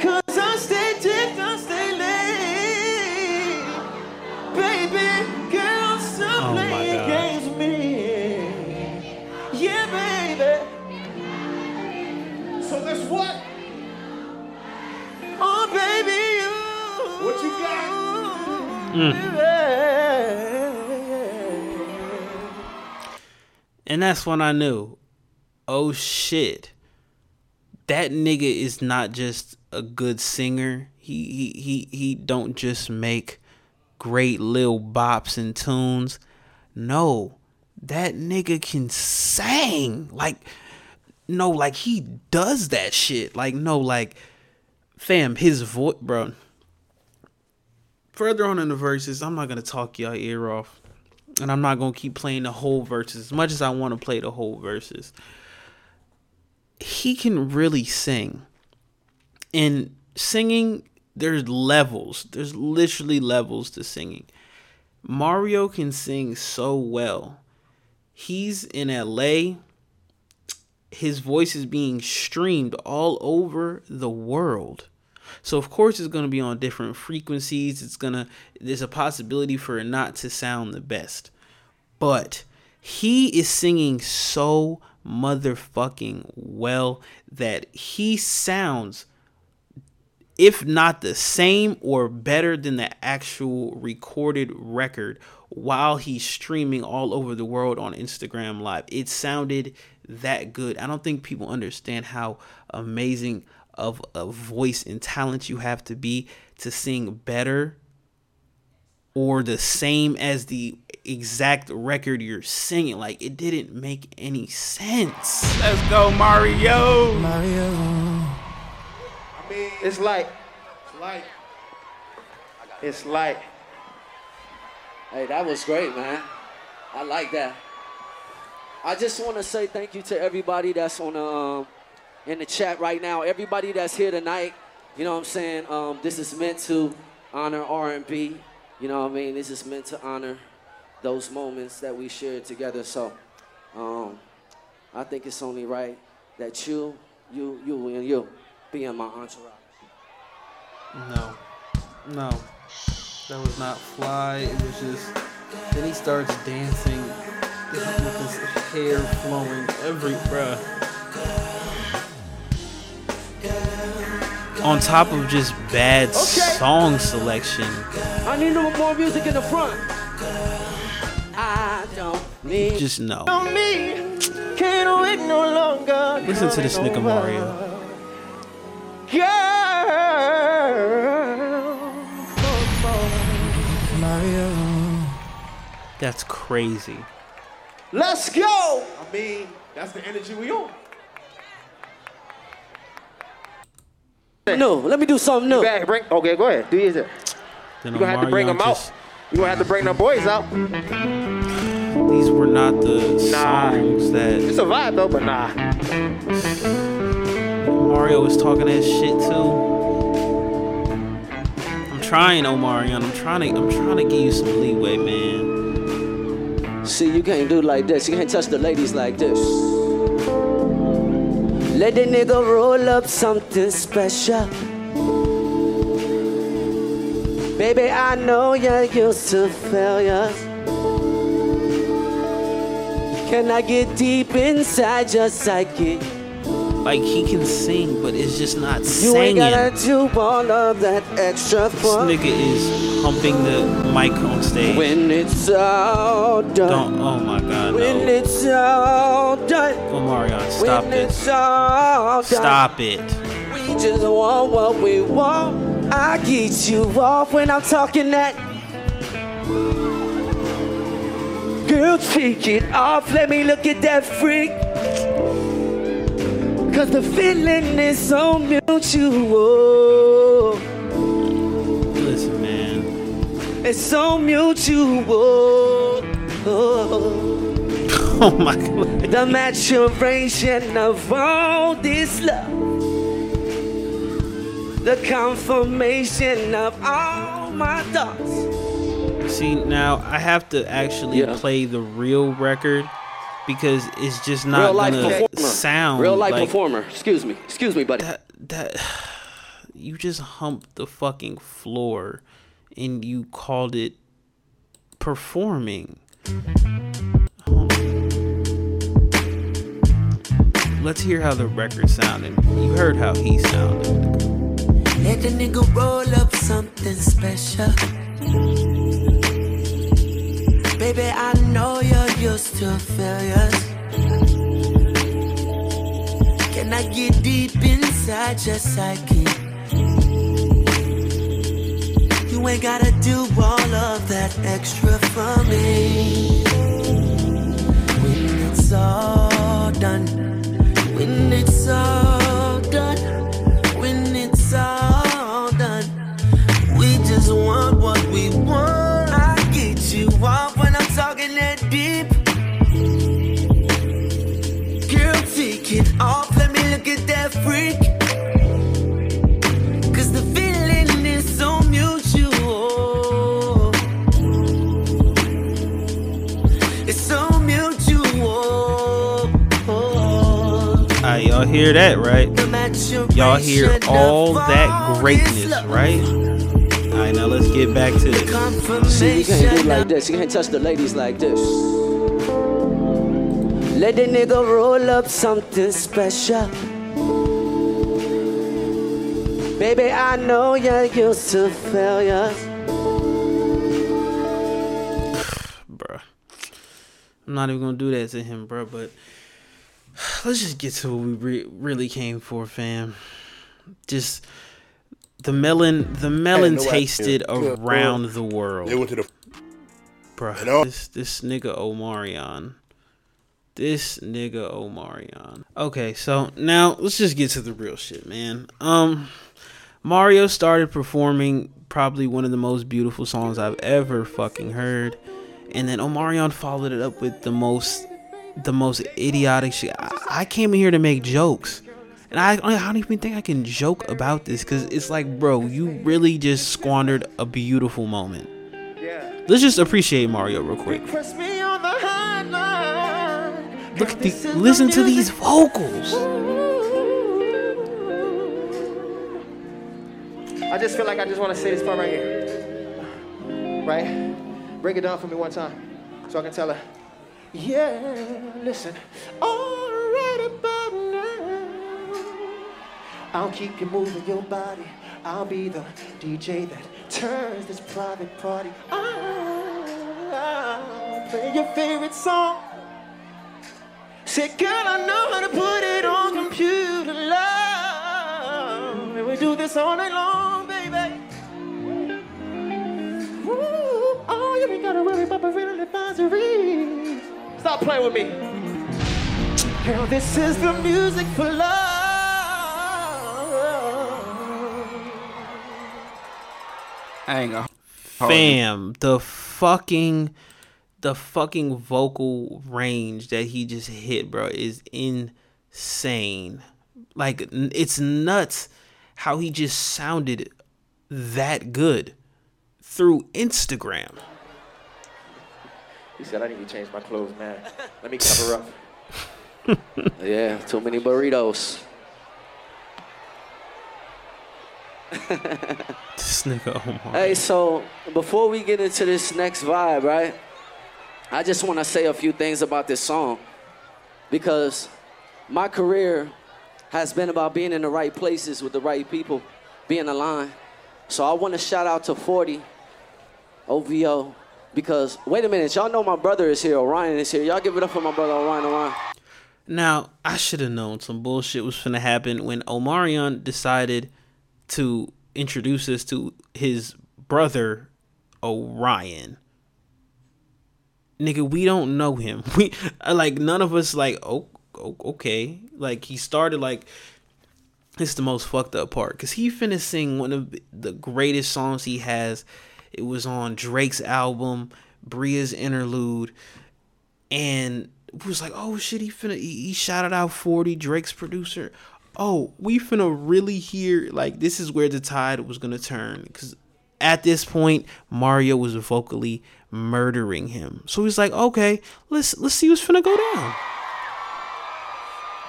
Cause I stay dick, I stay late. Baby, girl, stop Oh my playing games with me. Yeah, baby. So that's what? Oh, baby, you. What you got? Mm. And that's when I knew, oh shit, that nigga is not just a good singer. He he he he don't just make great lil bops and tunes. No, that nigga can sing. Like no, like he does that shit. Like no, like fam, his voice, bro. Further on in the verses, I'm not gonna talk y'all ear off and I'm not gonna keep playing the whole verses as much as I want to play the whole verses. He can really sing, and singing there's levels. There's literally levels to singing. Mario can sing so well. He's in LA. His voice is being streamed all over the world. So of course it's going to be on different frequencies. It's going to there's a possibility for it not to sound the best. But he is singing so motherfucking well that he sounds if not the same or better than the actual recorded record while he's streaming all over the world on Instagram live. It sounded that good. I don't think people understand how amazing of a voice and talent you have to be to sing better or the same as the exact record you're singing. Like it didn't make any sense. Let's go, Mario. Mario. It's like, it's like, it's like. Hey, that was great, man. I like that. I just want to say thank you to everybody that's on the um, in the chat right now. Everybody that's here tonight. You know what I'm saying? Um, this is meant to honor R&B. You know what I mean? This is meant to honor those moments that we shared together. So, um, I think it's only right that you, you, you, and you be in my entourage. No. No. That was not fly. It was just. Then he starts dancing with his hair flowing every bruh. On top of just bad song selection. I need no more music in the front. I don't need. Just no. me. Can't wait no longer. Listen to this nigga Mario. Girl. Mario. That's crazy. Let's go. I mean, that's the energy we on. No, let me do something new. You bring, okay, go ahead. Do your thing. Then You gonna have to bring them Omarion out. Just- You gonna have to bring them boys out. These were not the Nah. songs that It's a vibe though, but nah. Mario was talking that shit too. I'm trying, Omarion. I'm trying to. I'm trying to give you some leeway, man. See, you can't do like this. You can't touch the ladies like this. Let the nigga roll up something special. Baby, I know you're used to failures. Can I get deep inside your psyche? Like he can sing, but it's just not You singing. ain't gotta do all of that extra This nigga is humping the mic on stage. When it's all done. Don't. Oh my god, When no. it's all done. Omarion, stop when it. it's all done. Stop it. We just want what we want. I get you off when I'm talking that. Girl, take it off. Let me look at that freak. Cause the feeling is so mutual. Listen, man. It's so mutual. Oh my god. The maturation of all this love. The confirmation of all my thoughts. See, now I have to actually Yeah. play the real record because it's just not Real life gonna performer. sound Real life like performer. Excuse me. Excuse me, buddy. that. That you just humped the fucking floor, and you called it performing. Let's hear how the record sounded. You heard how he sounded. Let the nigga roll up something special. Baby, I know you're used to failures. Can I get deep inside your psyche? You ain't gotta do all of that extra for me. When it's all done, when it's all look at that freak. Cause the feeling is so mutual. It's so mutual. Alright, y'all hear that, right? Y'all hear all that greatness, right? Alright, now let's get back to this. See, you can't do like this. You can't touch the ladies like this. Let the nigga roll up something special. Baby, I know you're used to failures. bruh. I'm not even gonna do that to him, bruh. But let's just get to what we re- really came for, fam. Just the melon, the melon no, tasted yeah, yeah, around bro. the world. They went to the bruh. And This this nigga Omarion. This nigga Omarion. Okay, so now let's just get to the real shit, man. Um, Mario started performing probably one of the most beautiful songs I've ever fucking heard, and then Omarion followed it up with the most, the most idiotic shit. I, I came in here to make jokes, And I, I don't even think I can joke about this because it's like, bro, you really just squandered a beautiful moment. Let's just appreciate Mario real quick. Press me on the hotline. Look at the, listen to these vocals. I just feel like I just want to say this part right here. Right? Break it down for me one time so I can tell her. Yeah, listen. Already about now. I'll keep you moving your body. I'll be the DJ that turns this private party. I'll play your favorite song. Say, girl, I know how to put it on computer love. And we do this all night long. Oh, you ain't gotta worry about parental advisory. Stop playing with me. Girl, this is the music for love. I ain't gonna. Fam, the fucking the fucking vocal range that he just hit, bro, is insane. Like it's nuts how he just sounded that good through Instagram. He said, I need to change my clothes, man. Let me cover up. yeah, too many burritos. This nigga Omar. Hey, so before we get into this next vibe, right? I just want to say a few things about this song because my career has been about being in the right places with the right people, being aligned. So I want to shout out to 40 OVO because wait a minute, y'all know my brother is here, O'Ryan is here. Y'all give it up for my brother O'Ryan O'Ryan. Now, I should have known some bullshit was finna happen when Omarion decided to introduce us to his brother O'Ryan. Nigga, we don't know him. We like none of us like oh, oh okay. Like he started like it's the most fucked up part because he finna sing one of the greatest songs he has. It was on Drake's album, Bria's interlude, and was like, oh shit, he finna he, he shouted out 40, Drake's producer. Oh, we finna really hear like this is where the tide was gonna turn because at this point Mario was vocally murdering him. So he's like, okay, let's let's see what's finna go down.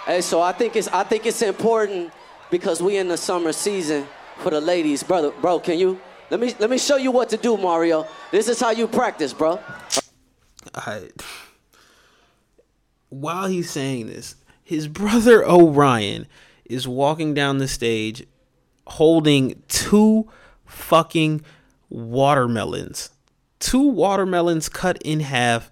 Hey, so I think it's I think it's important because we in the summer season for the ladies, brother. Bro, can you let me let me show you what to do, Mario. This is how you practice, bro. I, while he's saying this, his brother O'Ryan is walking down the stage holding two fucking watermelons. Two watermelons cut in half.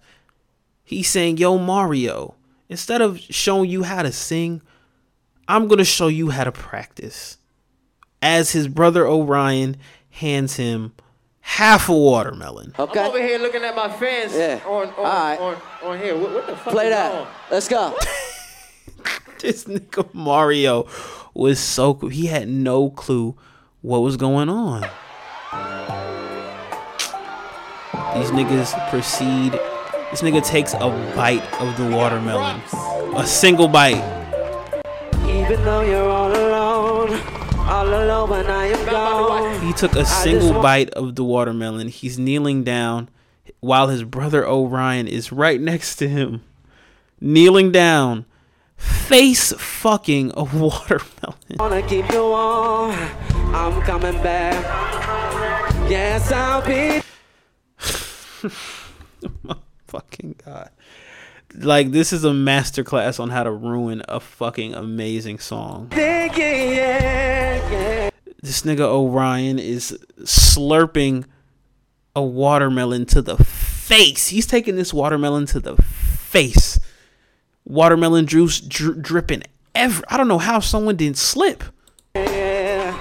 He's saying, Yo, Mario, instead of showing you how to sing, I'm going to show you how to practice. As his brother O'Ryan hands him half a watermelon. I'm over here looking at my fans Yeah. on, on, Alright. on, on here. What, what the fuck Play is that. on? Let's go. this nigga Mario was so cool. He had no clue what was going on. These niggas proceed. This nigga takes a bite of the watermelon. A single bite. Even though you're all alone, all alone when I am gone. He took a single bite of the watermelon. He's kneeling down while his brother O'Ryan is right next to him. Kneeling down, face fucking a watermelon. Wanna keep you on. I'm coming back. Yes, I'll be. fucking god. Like this is a masterclass on how to ruin a fucking amazing song. This nigga O'Ryan is slurping a watermelon to the face. He's taking this watermelon to the face. Watermelon juice dri- dripping ever. I don't know how someone didn't slip. yeah.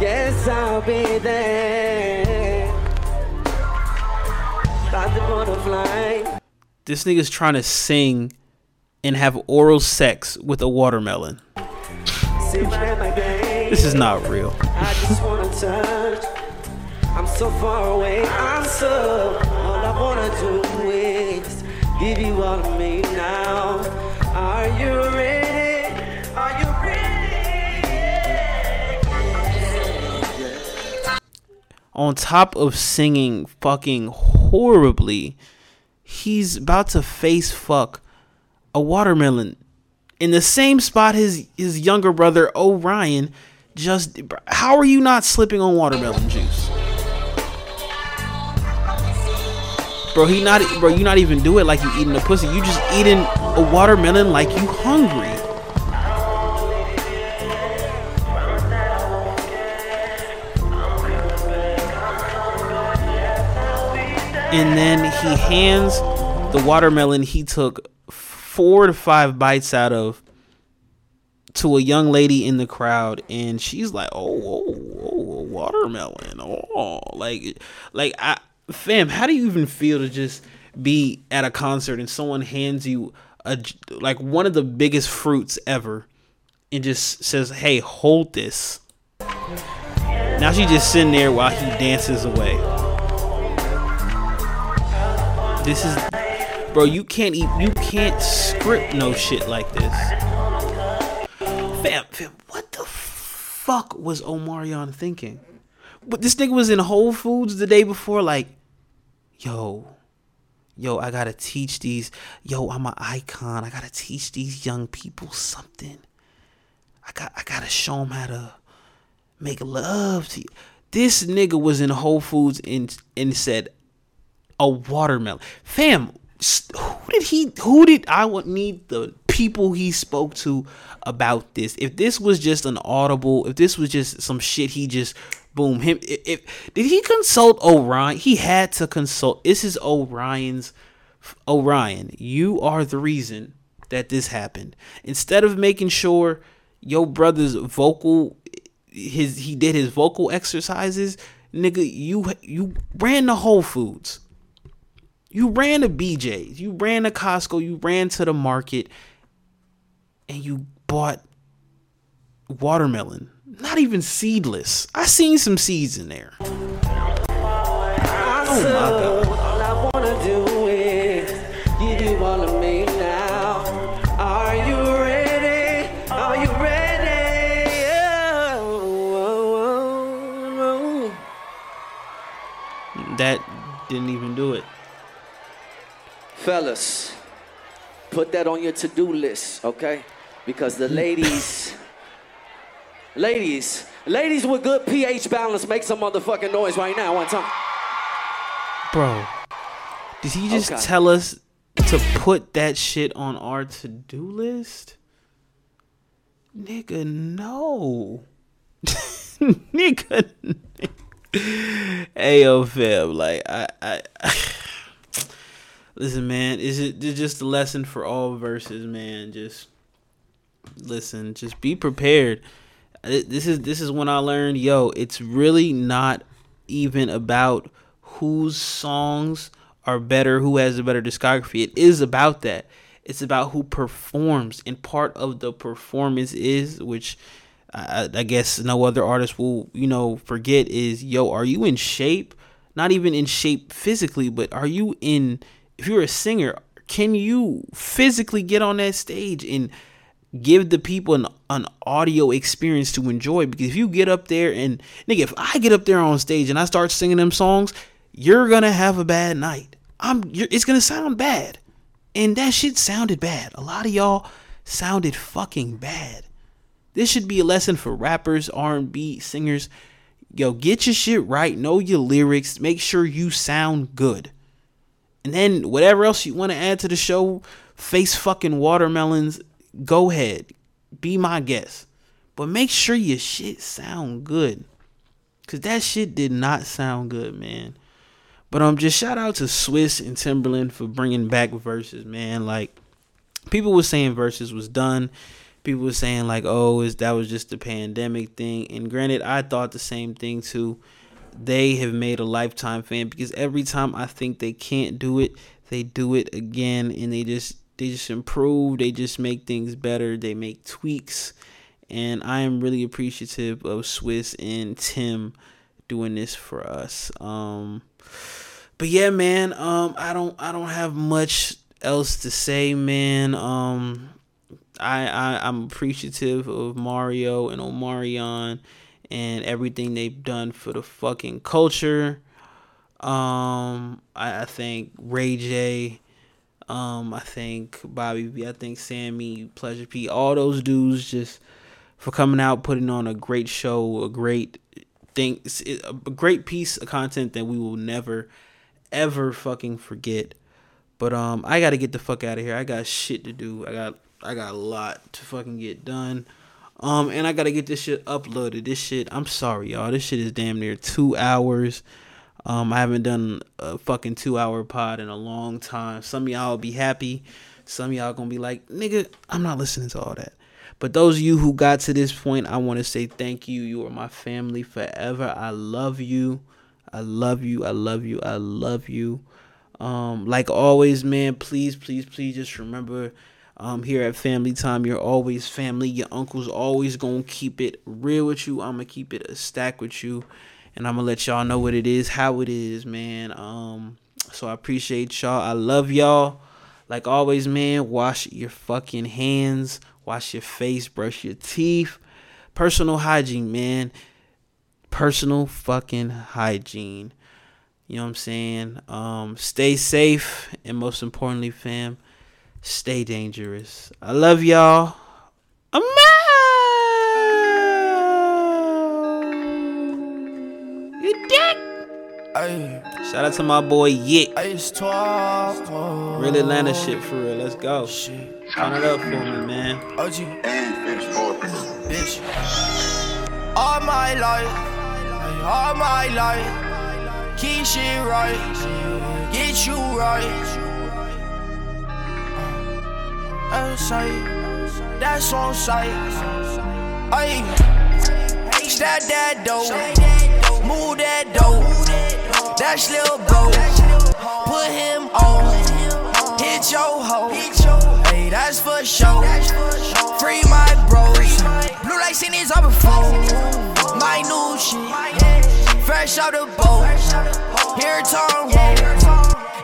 Yes, I'll be there. This nigga's trying to sing and have oral sex with a watermelon. This is not real. I just wanna touch. I'm so far away. I'm so. All I wanna do is give you all of me now. Are you ready? Are you ready? On top of singing fucking horribly, he's about to face fuck a watermelon in the same spot his his younger brother O'Ryan just how are you not slipping on watermelon juice? Bro, he not bro, you not even do it like you eating a pussy. You just eating a watermelon like you hungry. And then he hands the watermelon he took four to five bites out of to a young lady in the crowd and she's like oh, oh, oh watermelon. Oh like like i fam how do you even feel to just be at a concert and someone hands you a like one of the biggest fruits ever and just says hey hold this. Now she just sitting there while he dances away this is bro you can't eat you can't script no shit like this. Fam fam what the fuck was omarion thinking? But this nigga was in whole foods the day before like yo yo i gotta teach these yo i'm an icon i gotta teach these young people something. I got i gotta show them how to make love to you this nigga was in whole foods and and said a watermelon. Fam who did he who did i would need the people he spoke to about this? If this was just an audible if this was just some shit he just boom him if, if did he consult O'Ryan? He had to consult. This is O'Ryan's O'Ryan you are the reason that this happened. Instead of making sure your brother's vocal his he did his vocal exercises nigga you you ran the whole foods you ran to BJ's, you ran to Costco, you ran to the market, and you bought watermelon. Not even seedless. I seen some seeds in there. Oh my god. All I wanna do is give you all of me now. Are you ready? Are you ready? Oh, oh, oh, oh, oh. That didn't even do it. Fellas, put that on your to-do list, okay? Because the ladies, ladies, ladies with good pH balance, make some motherfucking noise right now, one time. Bro, did he just Okay. tell us to put that shit on our to-do list? Nigga, no. Nigga. hey yo, fam. Like I, I, listen, man. Is it just a lesson for all Verzuz, man? Just listen. Just be prepared. Uh, This is this is when I learned, yo. It's really not even about whose songs are better, who has a better discography. It is about that. It's about who performs, and part of the performance is, which I, I guess no other artist will, you know, forget is, yo, are you in shape? Not even in shape physically, but are you in? If you're a singer, can you physically get on that stage and give the people an, an audio experience to enjoy? Because if you get up there and nigga if i get up there on stage and i start singing them songs you're gonna have a bad night. I'm it's gonna sound bad. And that shit sounded bad. A lot of y'all sounded fucking bad. This should be a lesson for rappers r&b singers. Yo get your shit right. Know your lyrics. Make sure you sound good and then whatever else you want to add to the show face fucking watermelons go ahead. Be my guest. But make sure your shit sound good. Because that shit did not sound good man. But um just shout out to Swizz and Timbaland for bringing back Verzuz man. Like people were saying Verzuz was done. People were saying like oh is that was just the pandemic thing. And granted i thought the same thing too they have made a lifetime fan because every time i think they can't do it they do it again and they just they just improve they just make things better they make tweaks. And i am really appreciative of Swizz and tim doing this for us. Um but yeah man um i don't i don't have much else to say man. Um i, I i'm appreciative of mario and omarion and everything they've done for the fucking culture. Um, I, I think Ray J, um, I think Bobby V, I think Sammie, Pleasure P, all those dudes just for coming out, putting on a great show, a great thing, a great piece of content that we will never, ever fucking forget. But um, I gotta get the fuck out of here. I got shit to do. I got I got a lot to fucking get done. Um, and I gotta get this shit uploaded. This shit, I'm sorry, y'all. This shit is damn near two hours. Um, I haven't done a fucking two hour pod in a long time. Some y'all will be happy. Some y'all gonna be like, nigga, I'm not listening to all that. But those of you who got to this point, I want to say thank you. You are my family forever. I love you. I love you. I love you. I love you. Um, like always, man, please, please, please just remember um, here at Family Time, you're always family. Your uncle's always gonna keep it real with you. I'm gonna keep it a stack with you, and I'm gonna let y'all know what it is, how it is, man. Um, so I appreciate y'all. I love y'all. Like always, man, wash your fucking hands, wash your face, brush your teeth. Personal hygiene, man. Personal fucking hygiene. You know what I'm saying? Um, stay safe, and most importantly, fam, stay dangerous. I love y'all. I'm out. You dick. Shout out to my boy Yick. Real Atlanta shit for real. Let's go. Turn it up for me, man. OG. Bitch. All my life, all my life, keep shit right, get you right. Sight, that's on sight. Ay, stack that dough, move that dough, that's little bro. Put him on, hit your hoe. Hey, that's for sure. Free my bros. Blue light seen this all before. My new shit, fresh out the boat. Here roll.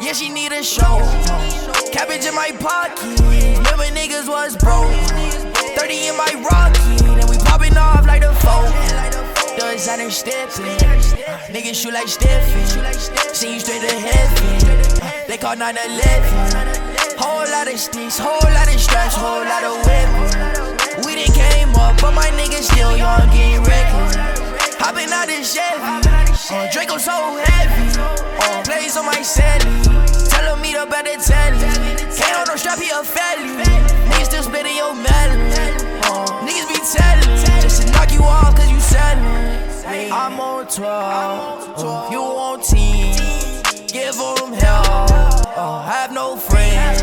Yeah, she need a show. Cabbage in my pocket. Remember niggas was broke. 30 in my rocket. And we popping off like the phone. The designer stepping. Niggas shoot like Stephen. See you straight to heaven. They call 9 11. Whole lot of sticks, whole lot of straps, whole lot of whipping. We done came up, but my niggas still young, getting reckless. Hopping out this Chevy. Uh, Draco so heavy. Uh, plays on my celly. Meet up at the telly. Can't hold no strap, he a felly. Niggas still spitting your melon. Uh, niggas be telling. Just to knock you off, cause you selling. I'm on 12. Uh, you on 10. Give them hell. Uh, have no friends.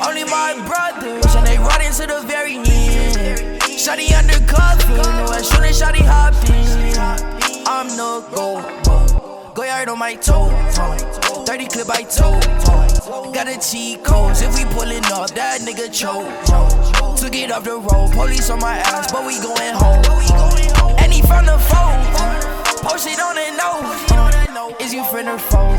Only my brothers, and they run into the very end. Shotty undercover, know as soon as Shotty hopped in, I'm the go. Go yard on my toe, 30 clip I toe. Got a cheat codes, if we pullin' up, that nigga choke. Took it off the road, police on my ass, but we going home. And he found the phone, post it on the note. Is you friend or foe?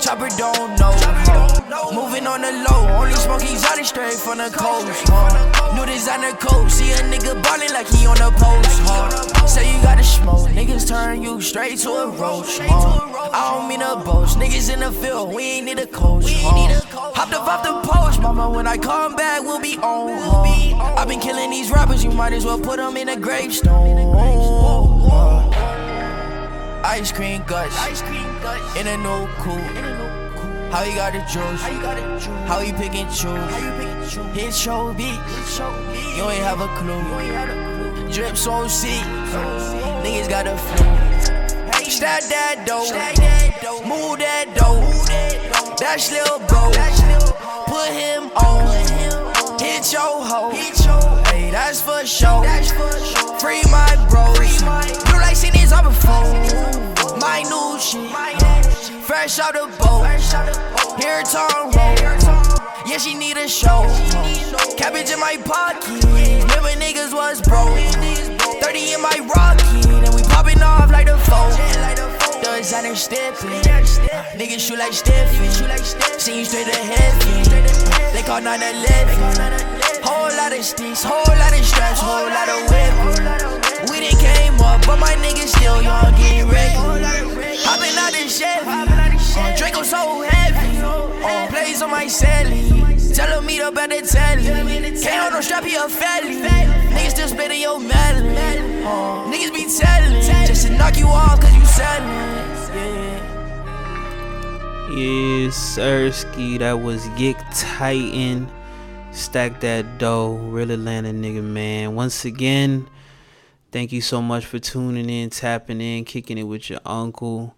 Chopper don't know. Moving on the low, only smoke exotic straight from the coast. Huh? New designer coat, see a nigga ballin' like he on the post. Huh? Say you gotta smoke, niggas turn you straight to a roach. Huh? I don't mean a boast, niggas in the field, we ain't need a coach. Huh? Hopped up off the post, mama, when I come back, we'll be on. Huh? I've been killing these rappers, you might as well put them in a gravestone. Ice cream guts, in a new coupe. How he got the juice? How he pick and choose? His show beat. You ain't have a clue. Drips so sick. Niggas got a flu. Stack that dough. Move that dough. That's little bro. Put him on. Hit your hoe. Hey, that's for sure. Free my bros. Blue light seen this all before. My new shit. Fresh out the boat. Here tongue roll. Yeah, she need a show. Cabbage in my pocket. Remember niggas was broke. 30 in my rocket. And we popping off like the phone. The designer stepping. Niggas shoot like Stephen. See you straight heaven. They call 9 11. Whole lot of sticks, whole lot of straps, whole lot of whipping. We done came up, but my Hopping out this Chevy. Uh, Draco so heavy. Uh, plays on my celly. Tell him meet up at the. Can't hold no strap, he a fatty. Niggas still spitting your melon. Uh, niggas be telling. Just to knock you off cause you selling. Yes, Sirski, that was Yik Titan. Stack that dough, really land nigga, man. Once again, thank you so much for tuning in, tapping in, kicking it with your uncle.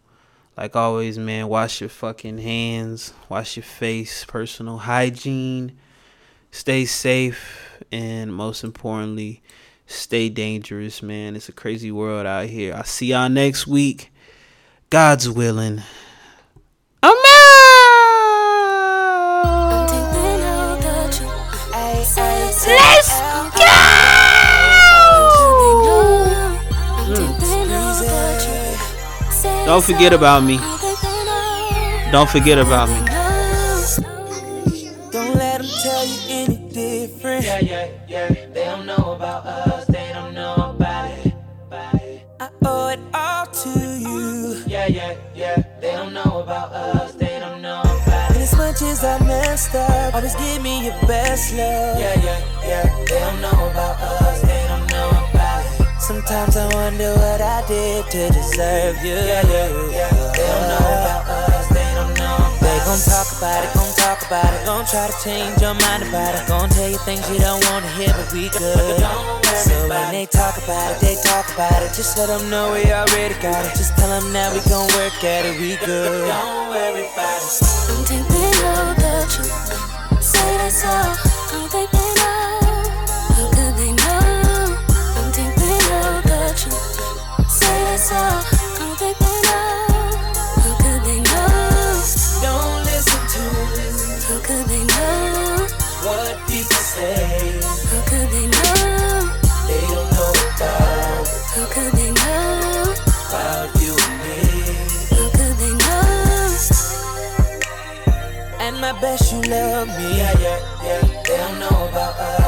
Like always, man, wash your fucking hands, wash your face, personal hygiene, stay safe, and most importantly, stay dangerous, man. It's a crazy world out here. I'll see y'all next week. God's willing. I'm Don't forget about me. Don't forget about me. Don't let them tell you any different. Yeah, yeah, yeah. They don't know about us. They don't know about it. I owe it all to you. Yeah, yeah, yeah. They don't know about us. They don't know about it. And as much as I messed up, always give me your best love. Yeah, yeah, yeah. They don't know about us. Sometimes I wonder what I did to deserve you. Yeah, yeah, yeah. They don't know about us. They don't know about They gon' talk about it, gon' talk about it, gon' try to change your mind about it, gon' tell you things you don't wanna hear, but we good. So when they talk about it, they talk about it. Just let them know we already got it. Just tell them now we gon' work at it, we good. Don't worry about it. Don't think they know the truth. Say that's all. Bet you babe. How can they know? Who could they know? Don't listen to them. Who could they know? What people say? Who could they know? They don't know about Who could they know? About you, babe. How can they know? And my baby love me. Yeah, yeah, yeah. They don't know about us.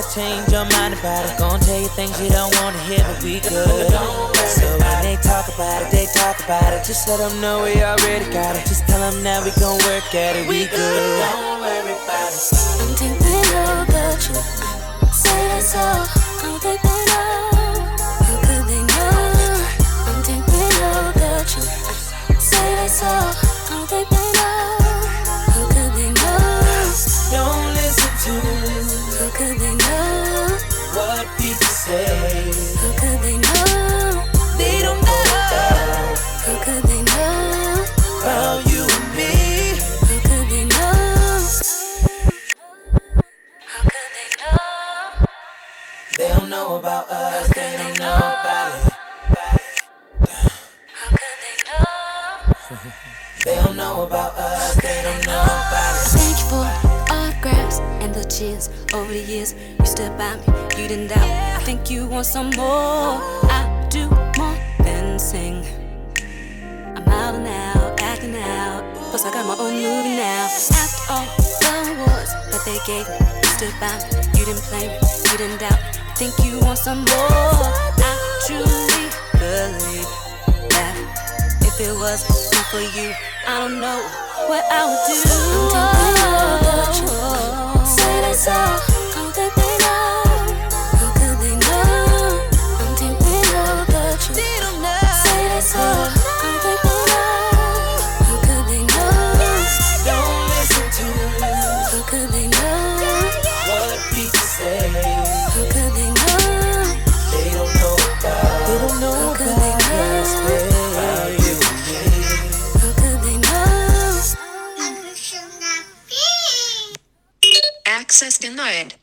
It, gon' try to change your mind about it, gon' tell you things you don't wanna hear, but we good. So when they talk about it, they talk about it. Just let them know we already got it. Just tell them now we gon' work at it. We good. Don't worry about it. Don't think they know the truth. Say that's all. Don't think they know. How could they know? Don't think they know the truth. Say that's all. Don't think How could they know? They don't know How could they know? about you and me. How could they know? How could they know? They don't know about us. They don't know about it. They don't know about us. They don't know about it. Thank you for over the years. You stood by me, you didn't doubt. I think you want some more. I do more than sing. I'm out and out, acting out. Plus, I got my own movie now. After all the awards that they gave me, you stood by me, you didn't play me, you didn't doubt. I think you want some more. I truly believe that if it was not for you, I don't know what I would do. All. Don't think they Access denied.